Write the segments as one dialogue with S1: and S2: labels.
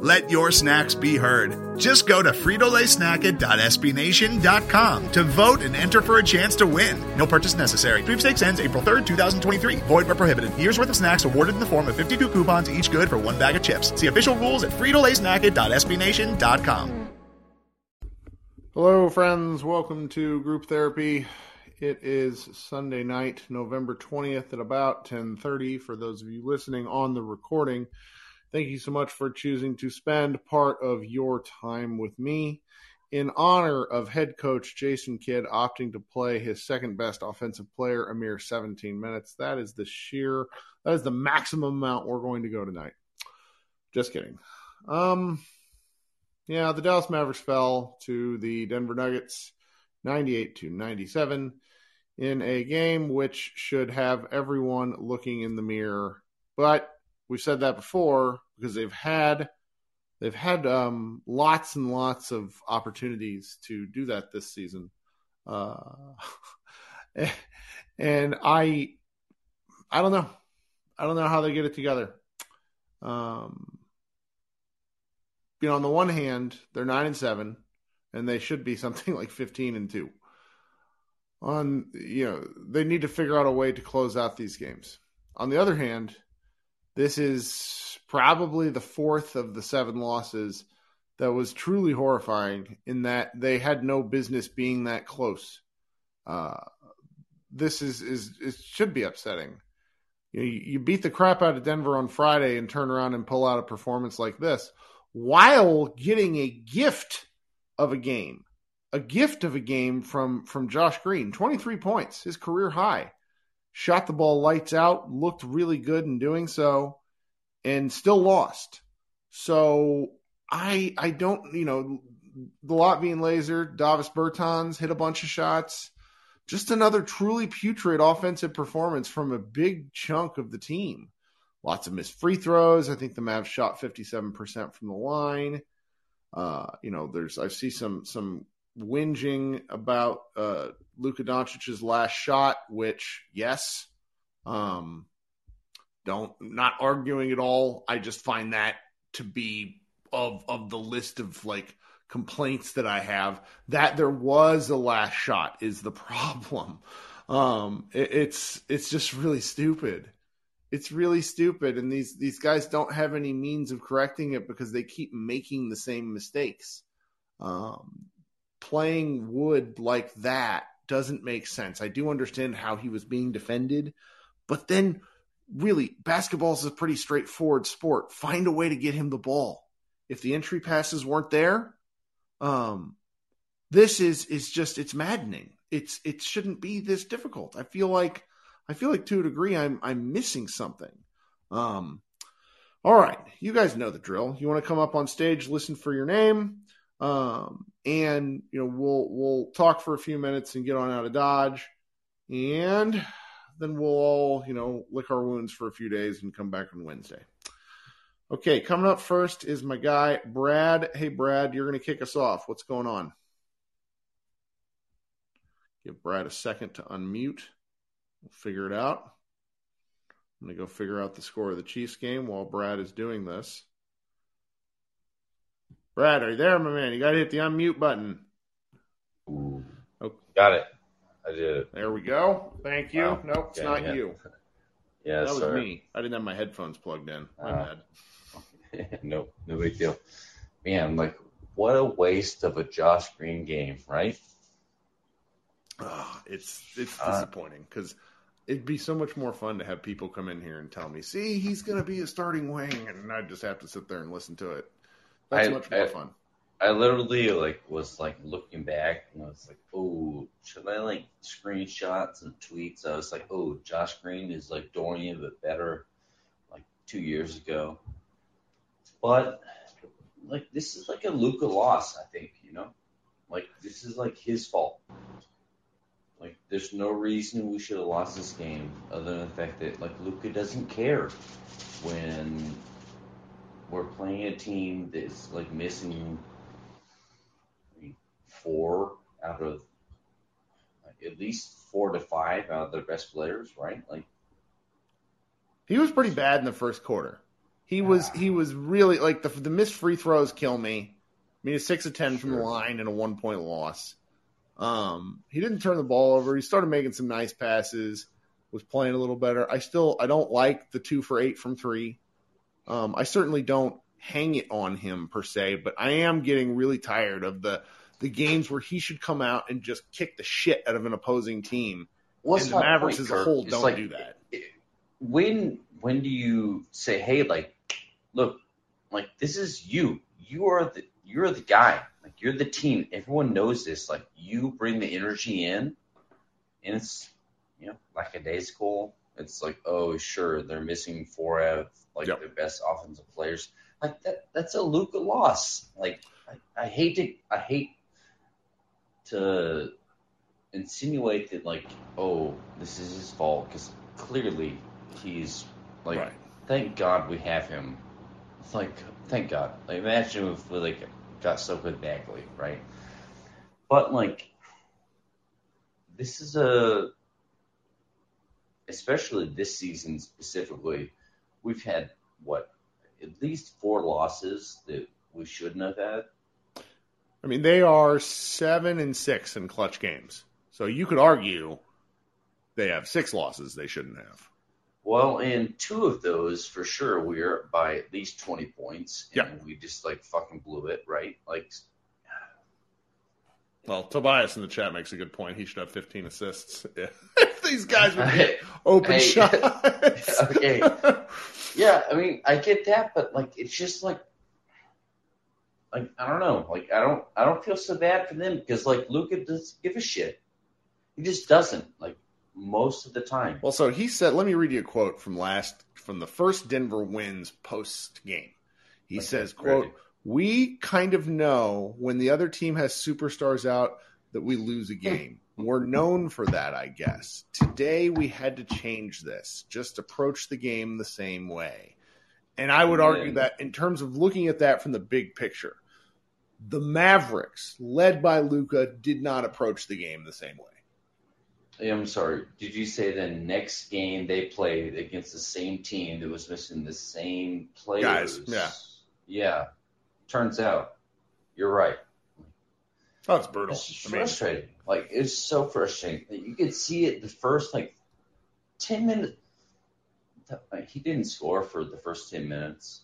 S1: Let your snacks be heard. Just go to fritolaysnacket.sbnation.com to vote and enter for a chance to win. No purchase necessary. Sweepstakes ends April 3rd, 2023. Void where prohibited. Year's worth of snacks awarded in the form of 52 coupons, each good for one bag of chips. See official rules at fritolaysnacket.sbnation.com.
S2: Hello, friends. Welcome to Group Therapy. It is Sunday night, November 20th at about 10:30 for those of you listening on the recording. Thank you so much for choosing to spend part of your time with me. In honor of head coach Jason Kidd opting to play his second best offensive player a mere 17 minutes, that is the sheer, that is the maximum amount we're going to go tonight. Just kidding. Um, yeah, the Dallas Mavericks fell to the Denver Nuggets 98 to 97 in a game which should have everyone looking in the mirror. But We've said that before because they've had they've had um, lots and lots of opportunities to do that this season, uh, and I I don't know I don't know how they get it together. Um, you know, on the one hand, they're nine and seven, and they should be something like fifteen and two. On you know, they need to figure out a way to close out these games. On the other hand, this is probably the fourth of the seven losses that was truly horrifying in that they had no business being that close. Uh, this is, is it should be upsetting. You, you beat the crap out of Denver on Friday and turn around and pull out a performance like this while getting a gift of a game, a gift of a game from from Josh Green, 23 points, his career high shot the ball lights out, looked really good in doing so, and still lost. So I I don't you know the Latvian laser, Davis Bertans hit a bunch of shots. Just another truly putrid offensive performance from a big chunk of the team. Lots of missed free throws. I think the Mavs shot 57% from the line. Uh, you know, there's I see some some whinging about uh, Luka Doncic's last shot, which yes, um, don't not arguing at all. I just find that to be of of the list of like complaints that I have that there was a last shot is the problem. Um, it, it's it's just really stupid. It's really stupid, and these these guys don't have any means of correcting it because they keep making the same mistakes. Um, playing Wood like that doesn't make sense. I do understand how he was being defended, but then really basketball is a pretty straightforward sport. Find a way to get him the ball. If the entry passes weren't there, um, this is is just it's maddening. It's it shouldn't be this difficult. I feel like I feel like to a degree I'm I'm missing something. Um, all right, you guys know the drill. You want to come up on stage, listen for your name. Um, and you know we'll we'll talk for a few minutes and get on out of Dodge, and then we'll all you know lick our wounds for a few days and come back on Wednesday. Okay, coming up first is my guy, Brad. Hey, Brad, you're going to kick us off. What's going on? Give Brad a second to unmute. We'll figure it out. I'm going to go figure out the score of the Chiefs game while Brad is doing this. Brad, are you there, my man? You got to hit the unmute button.
S3: Ooh.
S2: Oh.
S3: Got it. I did it.
S2: There we go. Thank you.
S3: Wow.
S2: Nope, it's not
S3: yeah.
S2: you.
S3: Yeah,
S2: that was
S3: sir.
S2: me. I didn't have my headphones plugged in. My
S3: Ah.
S2: bad.
S3: no, no big deal. Man, like, what a waste of a Josh Green game, right?
S2: Ah, it's it's
S3: Uh,
S2: disappointing because it'd be so much more fun to have people come in here and tell me, "See, he's going to be a starting wing," and I'd just have to sit there and listen to it. That's
S3: I-
S2: much more
S3: I-
S2: fun.
S3: I literally like was like looking back and I was like, oh, should I like screenshots and tweets? I was like, oh, Josh Green is like Dorian but better, like two years ago. But like this is like a Luka loss, I think. You know, like this is like his fault. Like there's no reason we should have lost this game other than the fact that like Luka doesn't care when we're playing a team that's like missing four out of at least four to five out of their best players, right? Like,
S2: He was pretty bad in the first quarter. He was he was really like the the missed free throws kill me. I mean, a six of ten from the line and a one point loss. Um, he didn't turn the ball over. He started making some nice passes. Was playing a little better. I still I don't like the two for eight from three. Um, I certainly don't hang it on him per se, but I am getting really tired of the the games where he should come out and just kick the shit out of an opposing team.
S3: what's
S2: and the Mavericks
S3: point,
S2: as a whole don't
S3: like,
S2: do that.
S3: When when do you say, hey, like, look, like this is you. You are the you're the guy. Like you're the team. Everyone knows this. Like you bring the energy in, and it's you know like a day school. It's like, oh, sure, they're missing four out of like
S2: Yep.
S3: their best offensive players. Like that. That's a Luka loss. Like I, I hate to. I hate to insinuate that like, oh, this is his fault because clearly he's like,
S2: right.
S3: thank God we have him. It's like, thank God. Like, imagine if we like got stuck with Bagley, right? But like, this is a, especially this season specifically, we've had what at least four losses that we shouldn't have had.
S2: I mean, they are seven and six in clutch games. So you could argue they have six losses they shouldn't have.
S3: Well, in two of those, for sure, we are by at least 20 points. And
S2: Yeah.
S3: we just, like, fucking blew it, right? Like,
S2: Well, Tobias in the chat makes a good point. He should have 15 assists if these guys would get open
S3: Hey.
S2: shots.
S3: Okay. yeah, I mean, I get that, but, like, it's just, like, like, I don't know. Like, I don't, I don't feel so bad for them because, like, Luka doesn't give a shit. He just doesn't, like, most of the time.
S2: well, so he said, let me read you a quote from last, from the first Denver wins post game. He
S3: Okay,
S2: says,
S3: ready.
S2: We kind of know when the other team has superstars out that we lose a game. We're known for that, I guess. Today we had to change this. Just approach the game the same way. And I would argue that in terms of looking at that from the big picture, the Mavericks, led by Luka, did not approach the game the same way.
S3: I'm sorry. Did you say the next game they played against the same team that was missing the same players?
S2: Guys, yeah.
S3: Yeah. Turns out, you're right.
S2: Oh, it's brutal.
S3: It's just
S2: I mean,
S3: frustrating. Like it's so frustrating. You could see it the first like ten minutes. like, He didn't score for the first ten minutes.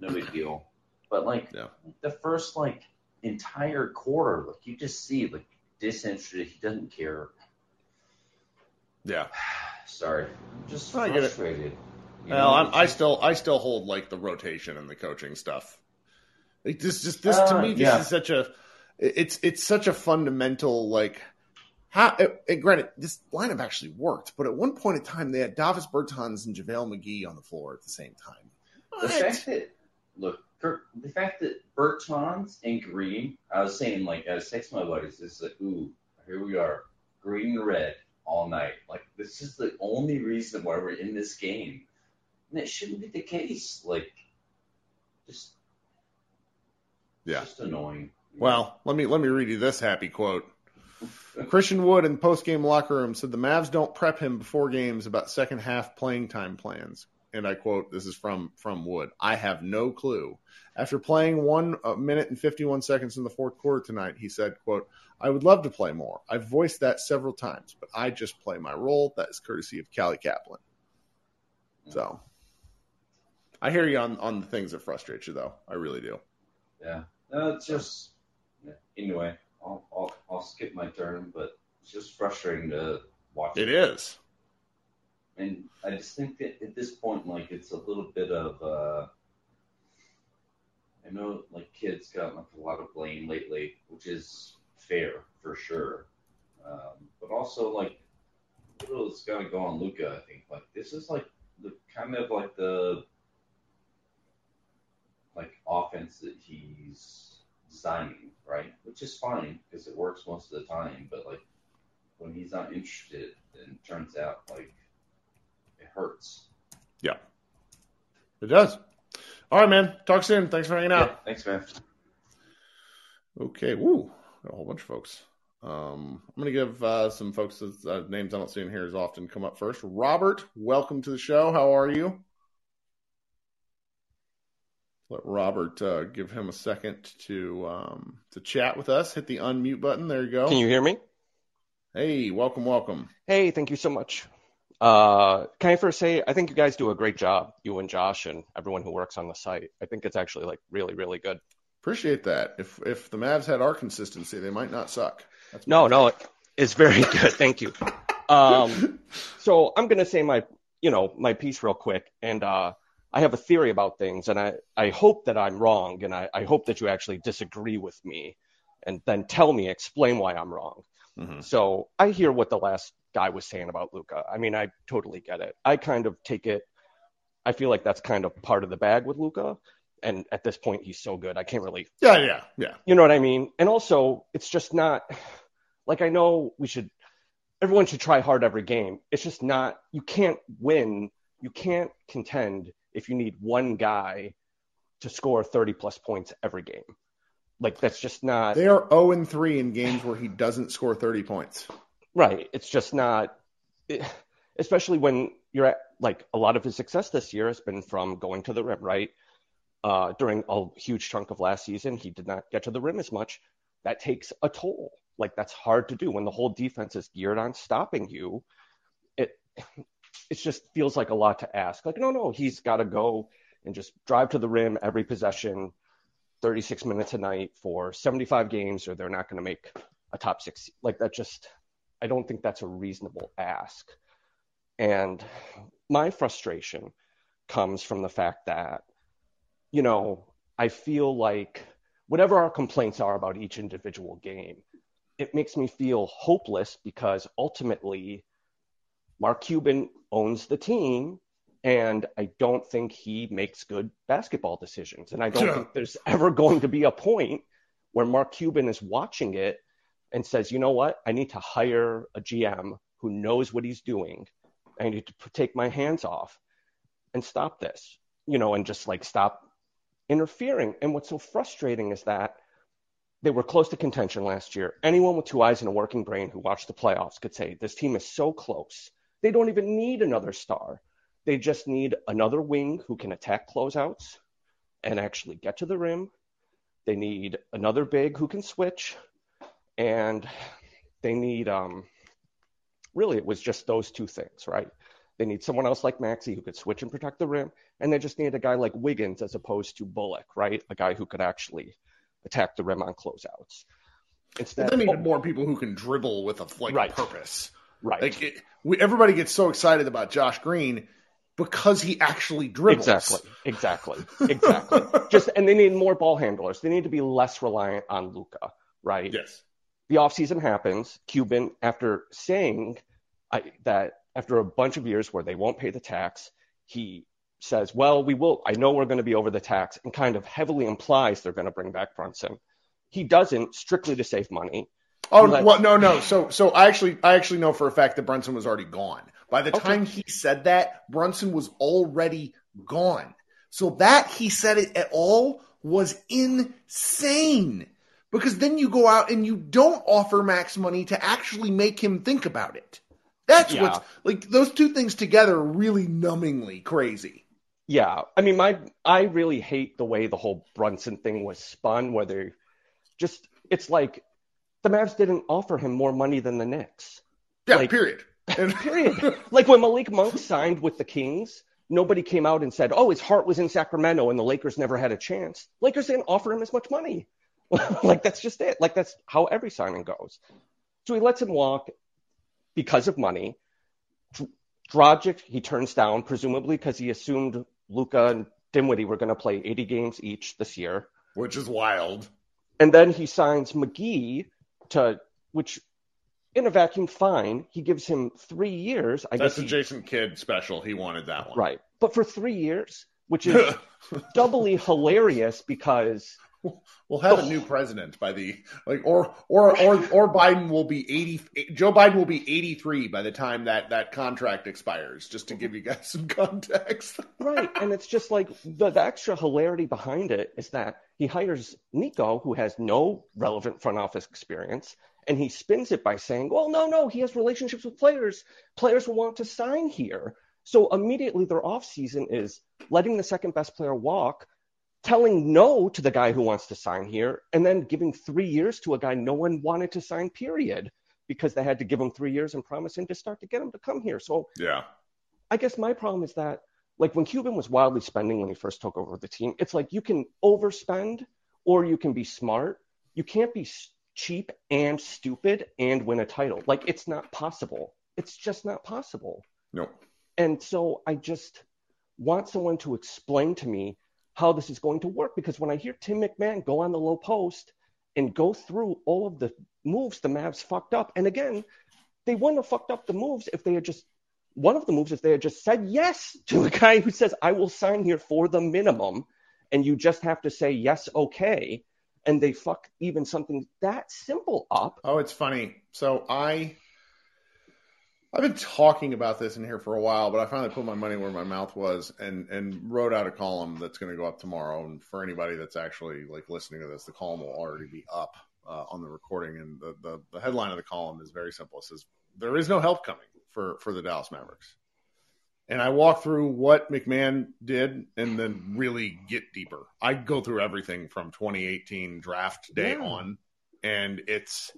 S3: No big deal. But like
S2: Yeah.
S3: the first like entire quarter, like you just see like disinterested. He doesn't care.
S2: yeah.
S3: Sorry, I'm just
S2: I get it.
S3: frustrated. You
S2: Well,
S3: know,
S2: I still, I still hold like the rotation and the coaching stuff. Like this, just this to
S3: Uh,
S2: me, this
S3: yeah.
S2: is such a, it's it's such a fundamental like. How, and granted, this lineup actually worked, but at one point in time, they had Davis Bertans and JaVale McGee on the floor at the same time.
S3: The fact that look, the fact that Bertans and Green, I was saying like I was texting my buddies, this is like, ooh, here we are, green and red all night. Like this is the only reason why we're in this game, and it shouldn't be the case. Like just
S2: Yeah.
S3: just annoying.
S2: Well, let me let me read you this happy quote. Christian Wood in post game locker room said the Mavs don't prep him before games about second half playing time plans. And I quote, this is from from Wood. I have no clue. After playing one uh, minute and 51 seconds in the fourth quarter tonight, he said, quote, I would love to play more. I've voiced that several times, but I just play my role. That is courtesy of Callie Caplan. So I hear you on, on the things that frustrate you, though. I really do.
S3: Yeah, no, it's just anyway. I'll, I'll I'll skip my turn, but it's just frustrating to watch.
S2: It is.
S3: and I just think that at this point, like it's a little bit of. uh I know, like Kidd's got like a lot of blame lately, which is fair for sure, um, but also like little it's got to go on Luka. I think like this is like the kind of like the like offense that he's designing, right? Which is fine because it works most of the time. But like when he's not interested, then it turns out like it hurts.
S2: Yeah, it does. All right, man. Talk soon. Thanks for hanging out.
S3: Yeah, thanks, man.
S2: Okay. Woo. Got a whole bunch of folks. Um, I'm going to give uh, some folks uh, names I don't see in here as often come up first. Robert, welcome to the show. How are you? Let Robert uh, give him a second to um, to chat with us. Hit the unmute button. There you go.
S4: Can you hear me?
S2: Hey, welcome, welcome.
S4: Hey, thank you so much. Uh, can I first say, I think you guys do a great job, you and Josh and everyone who works on the site. I think it's actually like really, really good.
S2: Appreciate that. If if the Mavs had our consistency, they might not suck. That's
S4: No, no, it's very good. Thank you. Um, so I'm gonna say my, you know, my piece real quick, and uh, I have a theory about things, and I, I hope that I'm wrong, and I, I hope that you actually disagree with me, and then tell me, explain why I'm wrong.
S2: Mhm.
S4: So I hear what the last guy was saying about Luka. I mean, I totally get it. I kind of take it. I feel like that's kind of part of the bag with Luka, and at this point, he's so good. I can't really
S2: Yeah, yeah, yeah.
S4: you know what I mean? And also, it's just not like I know we should, everyone should try hard every game. It's just not, you can't win, you can't contend if you need one guy to score 30 plus points every game. Like, that's just not
S2: They are 0 and 3 in games where he doesn't score 30 points.
S4: right. It's just not, it, especially when you're at like a lot of his success this year has been from going to the rim, right? Uh, during a huge chunk of last season, he did not get to the rim as much. That takes a toll. Like that's hard to do when the whole defense is geared on stopping you. It it just feels like a lot to ask. Like no, no, he's got to go and just drive to the rim every possession, 36 minutes a night for 75 games, or they're not going to make a top six. Like that just, I don't think that's a reasonable ask. And my frustration comes from the fact that, you know, I feel like whatever our complaints are about each individual game, it makes me feel hopeless because ultimately Mark Cuban owns the team and I don't think he makes good basketball decisions. And I don't
S2: Yeah.
S4: think there's ever going to be a point where Mark Cuban is watching it and says, you know what? I need to hire a GM who knows what he's doing. I need to take my hands off and stop this, you know, and just like stop interfering. And what's so frustrating is that they were close to contention last year. Anyone with two eyes and a working brain who watched the playoffs could say this team is so close. They don't even need another star. They just need another wing who can attack closeouts and actually get to the rim. They need another big who can switch. And they need, um, really, it was just those two things, right? They need someone else like Maxi who could switch and protect the rim. And they just need a guy like Wiggins as opposed to Bullock, right? A guy who could actually attack the rim on closeouts. Instead,
S2: They needed more people who can dribble with a like
S4: Right.
S2: purpose.
S4: Right.
S2: Like it, we, everybody gets so excited about Josh Green because he actually dribbles.
S4: Exactly. Exactly. Exactly. Just and they need more ball handlers. They need to be less reliant on Luka, right?
S2: yes.
S4: The offseason happens. Cuban, after saying I, that after a bunch of years where they won't pay the tax, he says, "Well, we will. I know we're going to be over the tax," and kind of heavily implies they're going to bring back Brunson. He doesn't strictly to save money.
S2: Oh well, no, no. So, so I actually, I actually know for a fact that Brunson was already gone by the
S4: Okay.
S2: time he said that. Brunson was already gone. So that he said it at all was insane. Because then you go out and you don't offer Max money to actually make him think about it. That's
S4: Yeah.
S2: what's like those two things together are really numbingly crazy.
S4: Yeah, I mean, my I really hate the way the whole Brunson thing was spun. whether just it's like the Mavs didn't offer him more money than the Knicks.
S2: Yeah,
S4: Like-
S2: period. And
S4: Period. like when Malik Monk signed with the Kings, nobody came out and said, "Oh, his heart was in Sacramento and the Lakers never had a chance." Lakers didn't offer him as much money. like that's just it. Like that's how every signing goes. So he lets him walk because of money. Dr- Dragic he turns down, presumably because he assumed Luka and Dinwiddie were going to play 80 games each this year.
S2: which is wild.
S4: And then he signs McGee to which in a vacuum fine. He gives him three years. I
S2: That's
S4: guess
S2: the
S4: he-
S2: Jason Kidd special. He wanted that one.
S4: Right. But for three years, which is doubly hilarious because
S2: We'll have a new president by the like, or or or or Biden will be eighty. Joe Biden will be eighty three by the time that that contract expires. Just to give you guys some context.
S4: right, and it's just like the, the extra hilarity behind it is that he hires Nico, who has no relevant front office experience, and he spins it by saying, "Well, no, no, he has relationships with players. Players will want to sign here." So immediately their off season is letting the second best player walk, telling no to the guy who wants to sign here, and then giving three years to a guy no one wanted to sign, period, because they had to give him three years and promise him to start to get him to come here. So
S2: Yeah.
S4: I guess my problem is that, like, when Cuban was wildly spending when he first took over the team, it's like you can overspend or you can be smart. You can't be cheap and stupid and win a title. Like, it's not possible. It's just not possible.
S2: Nope.
S4: And so I just want someone to explain to me how this is going to work because when I hear Tim McMahon go on the Lowe Post and go through all of the moves the Mavs fucked up, and again, they wouldn't have fucked up the moves if they had just one of the moves if they had just said yes to a guy who says I will sign here for the minimum, and you just have to say yes, okay, and they fuck even something that simple up.
S2: Oh, it's funny. So I I've been talking about this in here for a while, but I finally put my money where my mouth was and and wrote out a column that's going to go up tomorrow. And for anybody that's actually like listening to this, the column will already be up uh, on the recording. And the, the the headline of the column is very simple. It says there is no help coming for for the Dallas Mavericks. And I walk through what McMahon did and then really get deeper. I go through everything from 2018 draft day
S4: Yeah.
S2: on, and it's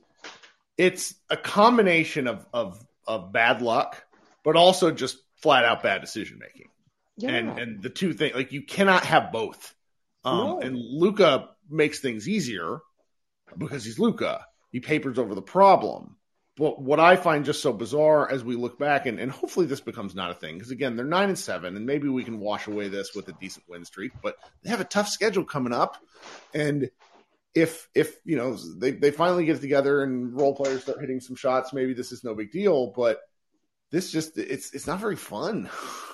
S2: it's a combination of of of bad luck, but also just flat out bad decision making.
S4: Yeah.
S2: And and the two things like you cannot have both. Um,
S4: No.
S2: And Luka makes things easier because he's Luka. He papers over the problem. But what I find just so bizarre as we look back, and, and hopefully this becomes not a thing, because again, they're nine and seven, and maybe we can wash away this with a decent win streak, but they have a tough schedule coming up. And if if you know they, they finally get together and role players start hitting some shots, maybe this is no big deal. But this just it's it's not very fun.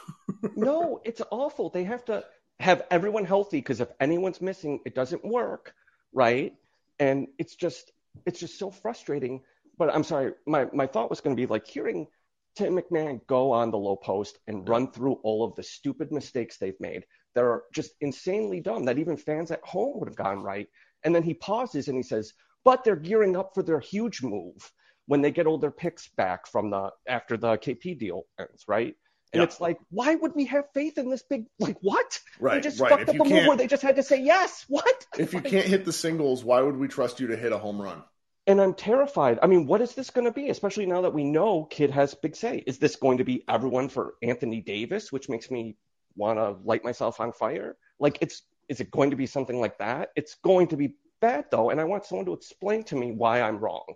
S4: no, it's awful. They have to have everyone healthy because if anyone's missing, it doesn't work, right? And it's just it's just so frustrating. But I'm sorry, my my thought was going to be like hearing Tim McMahon go on the Lowe Post and run through all of the stupid mistakes they've made that are just insanely dumb that even fans at home would have gone right. And then he pauses and he says, "But they're gearing up for their huge move when they get all their picks back from the after the KP deal ends, right?" And
S2: Yeah.
S4: it's like, why would we have faith in this big? Like, what?
S2: Right,
S4: They just
S2: right.
S4: fucked
S2: If
S4: up a move where they just had to say yes. What?
S2: if you can't hit the singles, why would we trust you to hit a home run?
S4: And I'm terrified. I mean, what is this going to be? Especially now that we know Kidd has big say. Is this going to be everyone for Anthony Davis, which makes me want to light myself on fire? Like, it's is it going to be something like that? It's going to be bad though, and I want someone to explain to me why I'm wrong.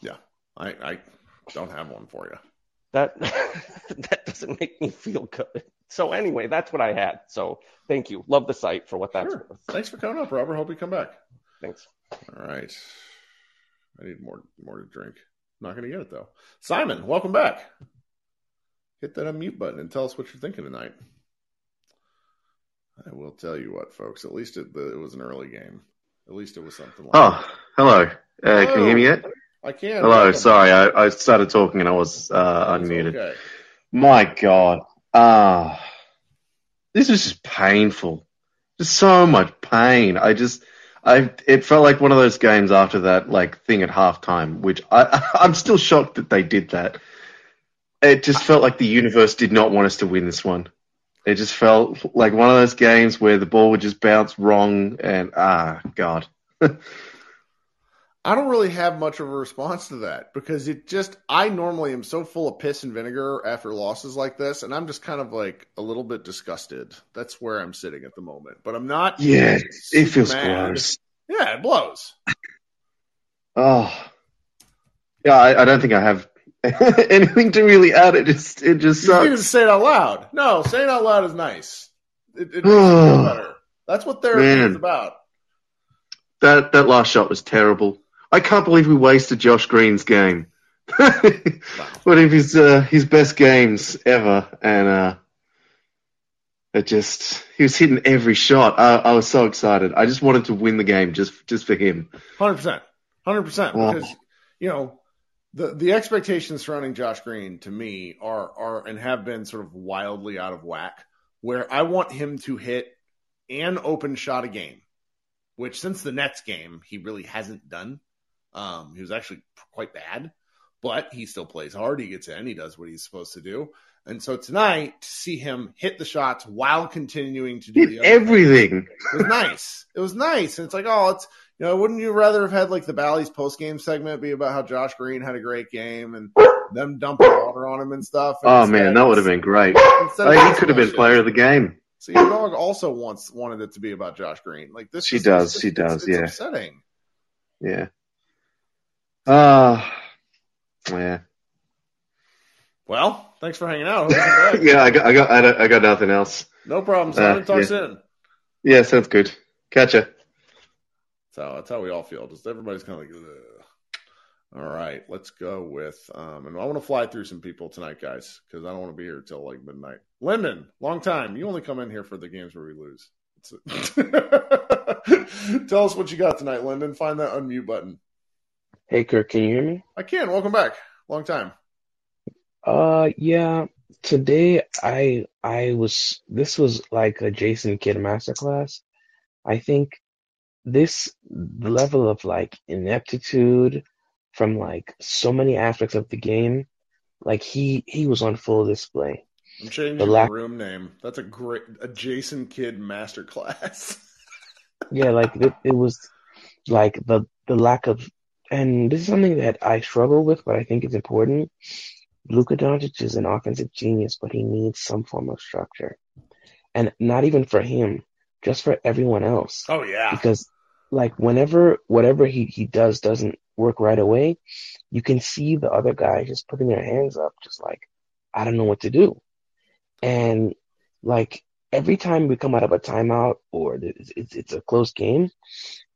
S2: Yeah, I, I don't have one for you.
S4: That that doesn't make me feel good. So anyway, that's what I had. So thank you. Love the site for what that's
S2: Sure.
S4: worth.
S2: Thanks for coming up, Robert. Hope you come back.
S4: Thanks.
S2: All right. I need more more to drink. Not going to get it though. Simon, welcome back. Hit that unmute button and tell us what you're thinking tonight. I will tell you what, folks. At least it, it was an early game. At least it was something like
S5: Oh, hello. Uh, can you hear me yet?
S2: I can.
S5: Hello. Sorry, I, I started talking and I was uh, unmuted.
S2: okay.
S5: My God. Ah, this was just painful. Just so much pain. I just, I, it felt like one of those games after that, like thing at halftime, which I, I'm still shocked that they did that. It just felt like the universe did not want us to win this one. It just felt like one of those games where the ball would just bounce wrong and ah, God.
S2: I don't really have much of a response to that because it just I normally am so full of piss and vinegar after losses like this, and I'm just kind of like a little bit disgusted. That's where I'm sitting at the moment, but I'm not.
S5: Yeah, it feels
S2: mad.
S5: gross.
S2: Yeah, it blows.
S5: Oh, yeah. I, I don't think I have anything to really add. It just, it just
S2: You need to
S5: sucks.
S2: say it out loud. No, saying it out loud is nice. It, it makes you feel better. That's what therapy
S5: Man.
S2: is about.
S5: That that last shot was terrible. I can't believe we wasted Josh Green's game. One of his uh, his best games ever, and uh, it just he was hitting every shot. I, I was so excited. I just wanted to win the game just just for him.
S2: Hundred percent, hundred percent. Because you know the the expectations surrounding Josh Green to me are are and have been sort of wildly out of whack. Where I want him to hit an open shot a game, which since the Nets game he really hasn't done. Um, he was actually quite bad, but he still plays hard. He gets in. He does what he's supposed to do. And so tonight, to see him hit the shots while continuing to do
S5: Hit
S2: the other things,
S5: everything.
S2: it was nice. It was nice. And it's like, oh, it's you know, wouldn't you rather have had like the Bally's post game segment be about how Josh Green had a great game and them dumping water on him and stuff? And
S5: Oh
S2: instead
S5: man, that would have been great.
S2: instead
S5: Like, he could have been player of the game.
S2: So your dog also wants wanted it to be about Josh Green. Like this,
S5: She
S2: is-
S5: does,
S2: it's-
S5: she
S2: it's-
S5: does,
S2: it's
S5: yeah.
S2: upsetting.
S5: Yeah. Ah. yeah.
S2: Well, thanks for hanging out. Hope you come back.
S5: yeah. I got, I got, I, I got nothing else.
S2: No problem. Simon,
S5: Uh,
S2: talk
S5: yeah.
S2: soon.
S5: Yeah, sounds good. Catch ya.
S2: So that's how we all feel. Just everybody's kind of like, Ugh. all right, let's go with. Um, and I want to fly through some people tonight, guys, because I don't want to be here till like midnight. Lyndon, long time. You only come in here for the games where we lose. Tell us what you got tonight, Lyndon. Find that unmute button.
S6: Hey Kirk, can you hear me?
S2: I can. Welcome back. Long time.
S6: Uh yeah. Today I I was this was like a Jason Kidd masterclass. I think this level of like ineptitude from like so many aspects of the game, like he he was on full display.
S2: I'm changing
S6: The lack-
S2: room name. That's a great a Jason Kidd masterclass.
S6: Yeah, like it, it was like the the lack of, and this is something that I struggle with, but I think it's important. Luka Doncic is an offensive genius, but he needs some form of structure, and not even for him, just for everyone else.
S2: oh yeah.
S6: Because, like, whenever whatever he he does doesn't work right away, you can see the other guys just putting their hands up, just like, I don't know what to do, and like every time we come out of a timeout or it's it's, it's a close game,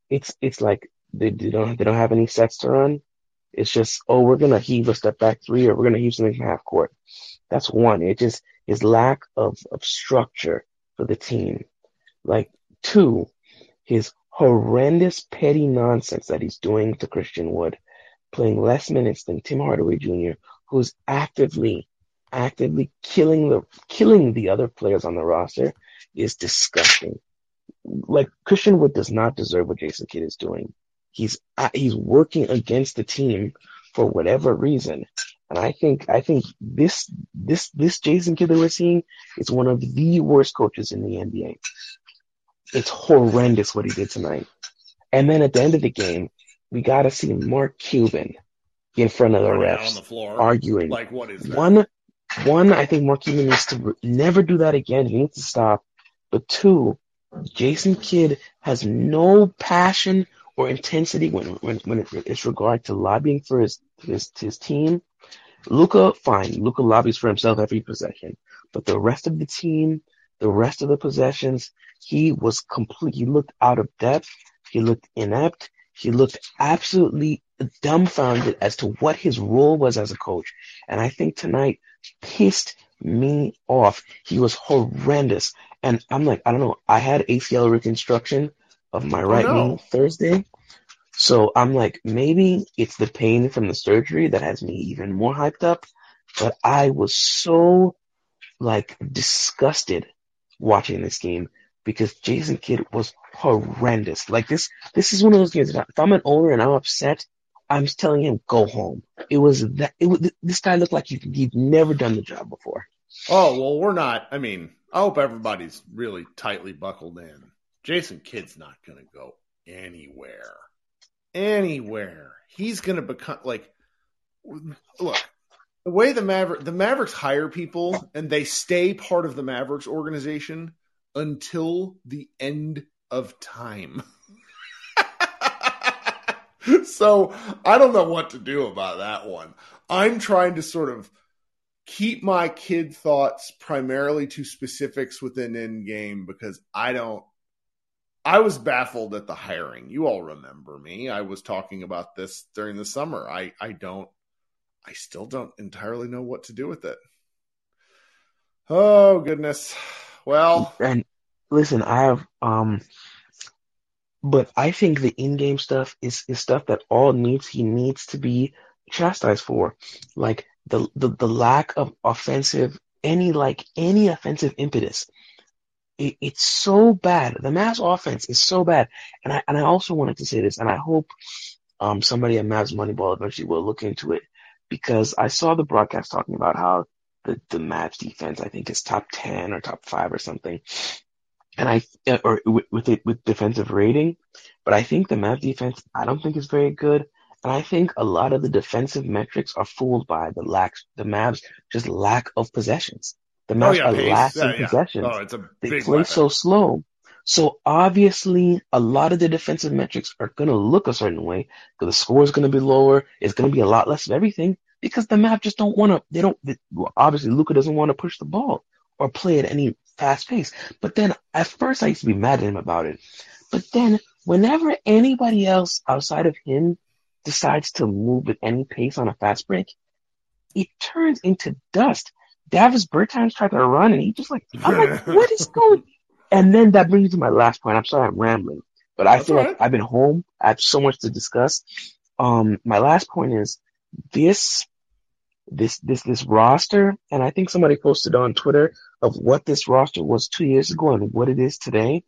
S6: it's it's like they, they don't they don't have any sets to run. It's just oh we're gonna heave a step back three or we're gonna heave something from half court. That's one. It just his lack of of structure for the team. Like two, his horrendous petty nonsense that he's doing to Christian Wood, playing less minutes than Tim Hardaway Jr., who's actively actively killing the killing the other players on the roster is disgusting. Like Christian Wood does not deserve what Jason Kidd is doing. He's uh, he's working against the team for whatever reason, and I think I think this this this Jason Kidd that we're seeing is one of the worst coaches in the NBA. It's horrendous what he did tonight. And then at the end of the game, we got to see Mark Cuban in front of the refs
S2: on the floor.
S6: arguing.
S2: Like what is that?
S6: One, one, I think Mark Cuban needs to never do that again. He needs to stop. But two, Jason Kidd has no passion or intensity when when when it- it's regard to lobbying for his his his team. Luka, fine. Luka lobbies for himself every possession, but the rest of the team, the rest of the possessions, he was complete. He looked out of depth. He looked inept. He looked absolutely dumbfounded as to what his role was as a coach. And I think tonight pissed me off. He was horrendous. And I'm like, I don't know. I had ACL reconstruction of my oh, right
S2: no.
S6: knee Thursday. So I'm like, maybe it's the pain from the surgery that has me even more hyped up. But I was so like disgusted watching this game because Jason Kidd was horrendous. Like this, this is one of those games. If I'm an owner and I'm upset, I'm telling him go home. It was that. It was, this guy looked like he, he'd never done the job before.
S2: Oh well, we're not. I mean, I hope everybody's really tightly buckled in. Jason Kidd's not going to go anywhere. Anywhere. He's going to become like. Look, the way the Maverick the Mavericks hire people and they stay part of the Mavericks organization until the end of time. so I don't know what to do about that one. I'm trying to sort of keep my Kidd thoughts primarily to specifics within in game because I don't. I was baffled at the hiring. You all remember me. I was talking about this during the summer. I I don't. I still don't entirely know what to do with it. Oh goodness. Well,
S6: and listen, I have um but I think the in-game stuff is, is stuff that all needs he needs to be chastised for. Like the, the the lack of offensive any like any offensive impetus. It, it's so bad. The Mavs offense is so bad. And I and I also wanted to say this, and I hope um somebody at Mavs Moneyball eventually will look into it because I saw the broadcast talking about how the, the Mavs defense I think is top ten or top five or something and I or with it with defensive rating, but I think the Mavs defense I don't think is very good, and I think a lot of the defensive metrics are fooled by the lack the Mavs just lack of possessions. The oh, Mavs
S2: oh, yeah,
S6: are lacking
S2: Yeah, yeah.
S6: possessions.
S2: Oh, it's a
S6: they
S2: big
S6: play
S2: weapon.
S6: so slow. So obviously, a lot of the defensive metrics are going to look a certain way because the score is going to be lower. It's going to be a lot less of everything because the map just don't want to. They don't. They, well, obviously, Luka doesn't want to push the ball or play at any fast pace. But then, at first, I used to be mad at him about it. But then, whenever anybody else outside of him decides to move at any pace on a fast break, it turns into dust. Davis Bertans tried to run, and he just like, I'm like, what is going? And then that brings me to my last point. I'm sorry, I'm rambling, but I
S2: That's
S6: feel
S2: all
S6: like. I've been home. I have so much to discuss. Um, my last point is this, this, this, this roster, and I think somebody posted on Twitter of what this roster was two years ago and what it is today.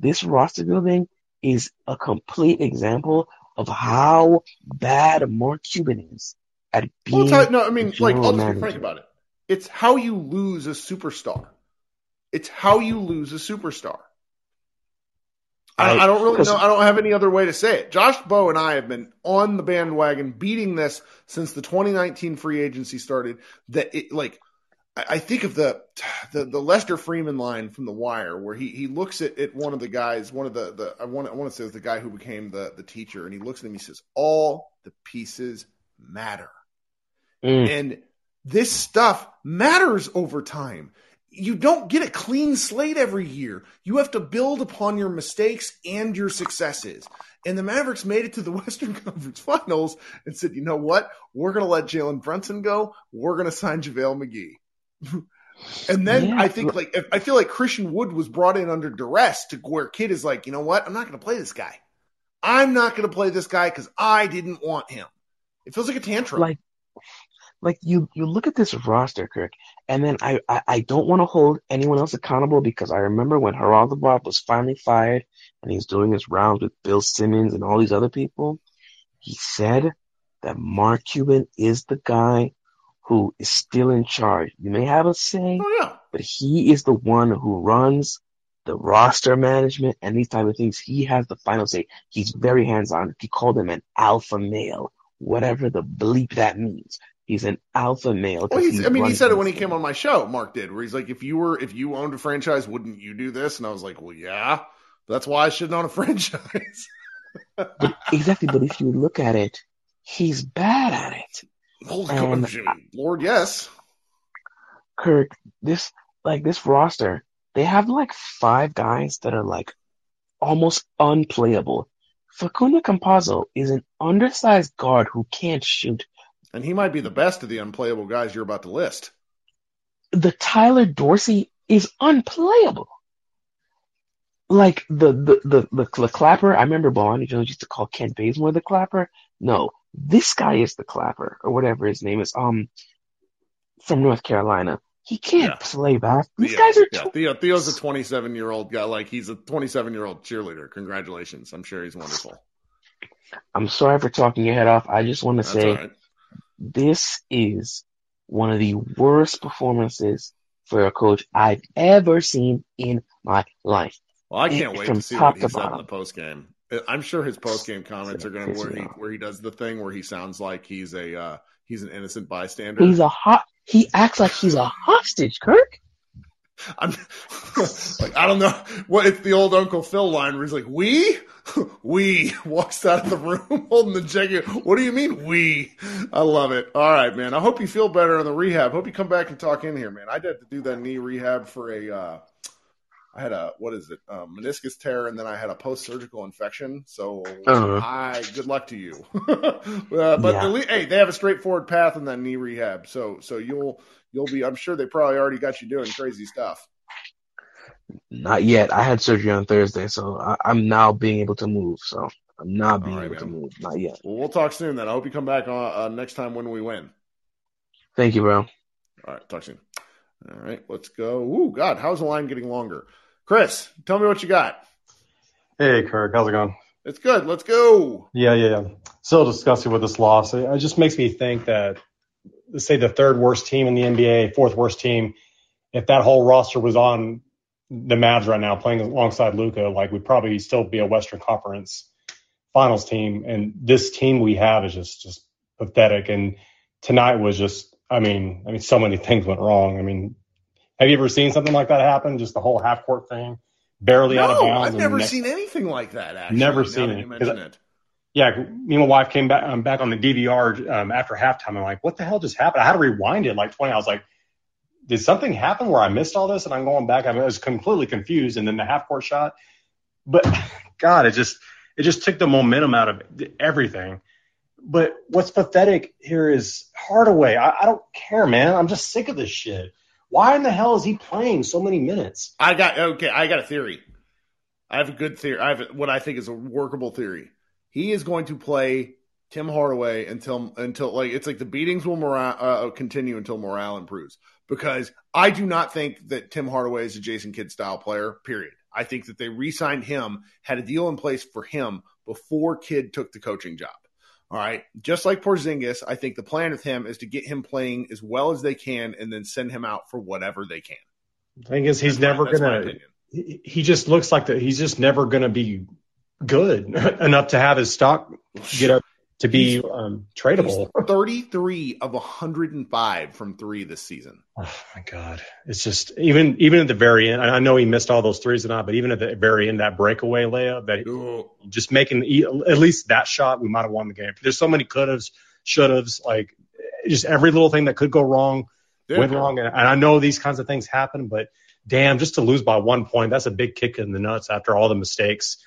S6: This roster building is a complete example of how bad Mark Cuban is at
S2: Well,
S6: being.
S2: it's how, no, I mean, like, I'll just be frank about it. It's how you lose a superstar. It's how you lose a superstar. I,
S6: I-
S2: don't really know. I don't have any other way to say it. Josh Bowe and I have been on the bandwagon beating this since the 2019 free agency started. That it like, I, think of the, the the Lester Freamon line from The Wire where he he looks at, at one of the guys, one of the the I want I want to say it's the guy who became the the teacher, and he looks at him. He says, "All the pieces matter."
S6: Mm.
S2: And this stuff matters over time. You don't get a clean slate every year. You have to build upon your mistakes and your successes. And the Mavericks made it to the Western Conference Finals and said, you know what? We're going to let Jalen Brunson go. We're going to sign JaVale McGee. and then
S6: Yeah.
S2: I think like, I feel like Christian Wood was brought in under duress to where Kidd is like, you know what? I'm not going to play this guy. I'm not going to play this guy because I didn't want him. It feels like a tantrum.
S6: like like you you look at this roster, Kirk, and then I I, I don't want to hold anyone else accountable because I remember when Haralabos was finally fired and he was doing his rounds with Bill Simmons and all these other people. He said that Mark Cuban is the guy who is still in charge. You may have a say,
S2: oh yeah.
S6: but he is the one who runs the roster management and these type of things. He has the final say. He's very hands on. He called him an alpha male, whatever the bleep that means. He's an alpha male.
S2: Well, I mean, he said it when he came on my show. Mark did, where he's like, "If you were, if you owned a franchise, wouldn't you do this?" And I was like, "Well, yeah, that's why I shouldn't own a franchise."
S6: But exactly, but if you look at it, he's bad at it.
S2: Well,
S6: And-
S2: Jimmy, Lord, yes.
S6: Kirk, this like this roster, they have like five guys that are like almost unplayable. Facundo Campazzo is an undersized guard who can't shoot.
S2: And he might be the best of the unplayable guys you're about to list.
S6: The Tyler Dorsey is unplayable. Like the the the the, the clapper, I remember Bonnie Jones used to call Kent Bazemore the clapper. No, this guy is the clapper or whatever his name is. Um, from North Carolina, He can't
S2: Yeah.
S6: play basketball. These
S2: Theo,
S6: guys are
S2: yeah,
S6: tw-
S2: Theo, Theo's a 27 year old guy. Like he's a 27 year old cheerleader. Congratulations. I'm sure he's wonderful.
S6: I'm sorry for talking your head off. I just want to
S2: That's
S6: say
S2: all right.
S6: This is one of the worst performances for a coach I've ever seen in my life.
S2: Well, I can't wait
S6: from
S2: to see what
S6: to
S2: he in
S6: bottom.
S2: the post game. I'm sure his post game comments are going to where he where he does the thing where he sounds like he's a uh, he's an innocent bystander.
S6: He's a hot. He acts like he's a hostage, Kirk.
S2: I'm like I don't know what it's the old Uncle Phil line where he's like we we walks out of the room holding the jacket. What do you mean we? I love it. All right, man. I hope you feel better on the rehab. Hope you come back and talk in here, man. I did to do that knee rehab for a. Uh, I had a what is it um, meniscus tear, and then I had a post surgical infection. So
S6: Uh-huh.
S2: I good luck to you. uh, but
S6: Yeah.
S2: at least, hey, they have a straightforward path in that knee rehab. So so you'll you'll be. I'm sure they probably already got you doing crazy stuff.
S6: Not yet. I had surgery on Thursday, so I, I'm now being able to move. So I'm not being
S2: All right,
S6: able to move. Not yet.
S2: Well, we'll talk soon then. I hope you come back uh, uh, next time when we win.
S6: Thank you, bro.
S2: All right, talk soon. All right, let's go. Ooh, God, how's the line getting longer? Chris, tell me what you got.
S7: Hey, Kirk, how's it going?
S2: It's good. Let's go.
S7: Yeah, yeah, yeah. Still disgusted with this loss. It, it just makes me think that, let's say, the third worst team in the NBA, fourth worst team, if that whole roster was on the Mavs right now playing alongside Luka, like we'd probably still be a Western Conference Finals team. And this team we have is just just pathetic. And tonight was just, I mean, I mean, so many things went wrong. I mean, have you ever seen something like that happen? Just the whole half court thing, barely out of
S2: No,
S7: bounds.
S2: I've never
S7: next-
S2: seen anything like that. Actually,
S7: Never seen it.
S2: It.
S7: Yeah, me and my wife came back um, back on the DVR um, after halftime. I'm like, what the hell just happened? I had to rewind it like 20. I was like, did something happen where I missed all this? And I'm going back. I was completely confused. And then the half court shot, but God, it just it just took the momentum out of everything. But what's pathetic here is Hardaway. I, I don't care, man. I'm just sick of this shit. Why in the hell is he playing so many minutes?
S2: I got okay. I got a theory. I have a good theory. I have what I think is a workable theory. He is going to play Tim Hardaway until until like it's like the beatings will morale, uh, continue until morale improves. Because I do not think that Tim Hardaway is a Jason Kidd style player. Period. I think that they re-signed him, had a deal in place for him before Kidd took the coaching job. All right. Just like Porzingis, I think the plan with him is to get him playing as well as they can and then send him out for whatever they can.
S7: The thing is, he's
S2: That's
S7: never
S2: my
S7: gonna. he he just looks like that. He's just never going to be good enough to have his stock get up to be um, tradable.
S2: He's 33 of 105 from three this season.
S7: Oh my god, it's just even even at the very end. I know he missed all those threes and not, but even at the very end, that breakaway layup, that
S2: Ooh.
S7: just making at least that shot, we might have won the game. There's so many could haves, should haves, like just every little thing that could go wrong
S2: Yeah.
S7: went wrong. And, and I know these kinds of things happen, but damn, just to lose by one point, that's a big kick in the nuts after all the mistakes.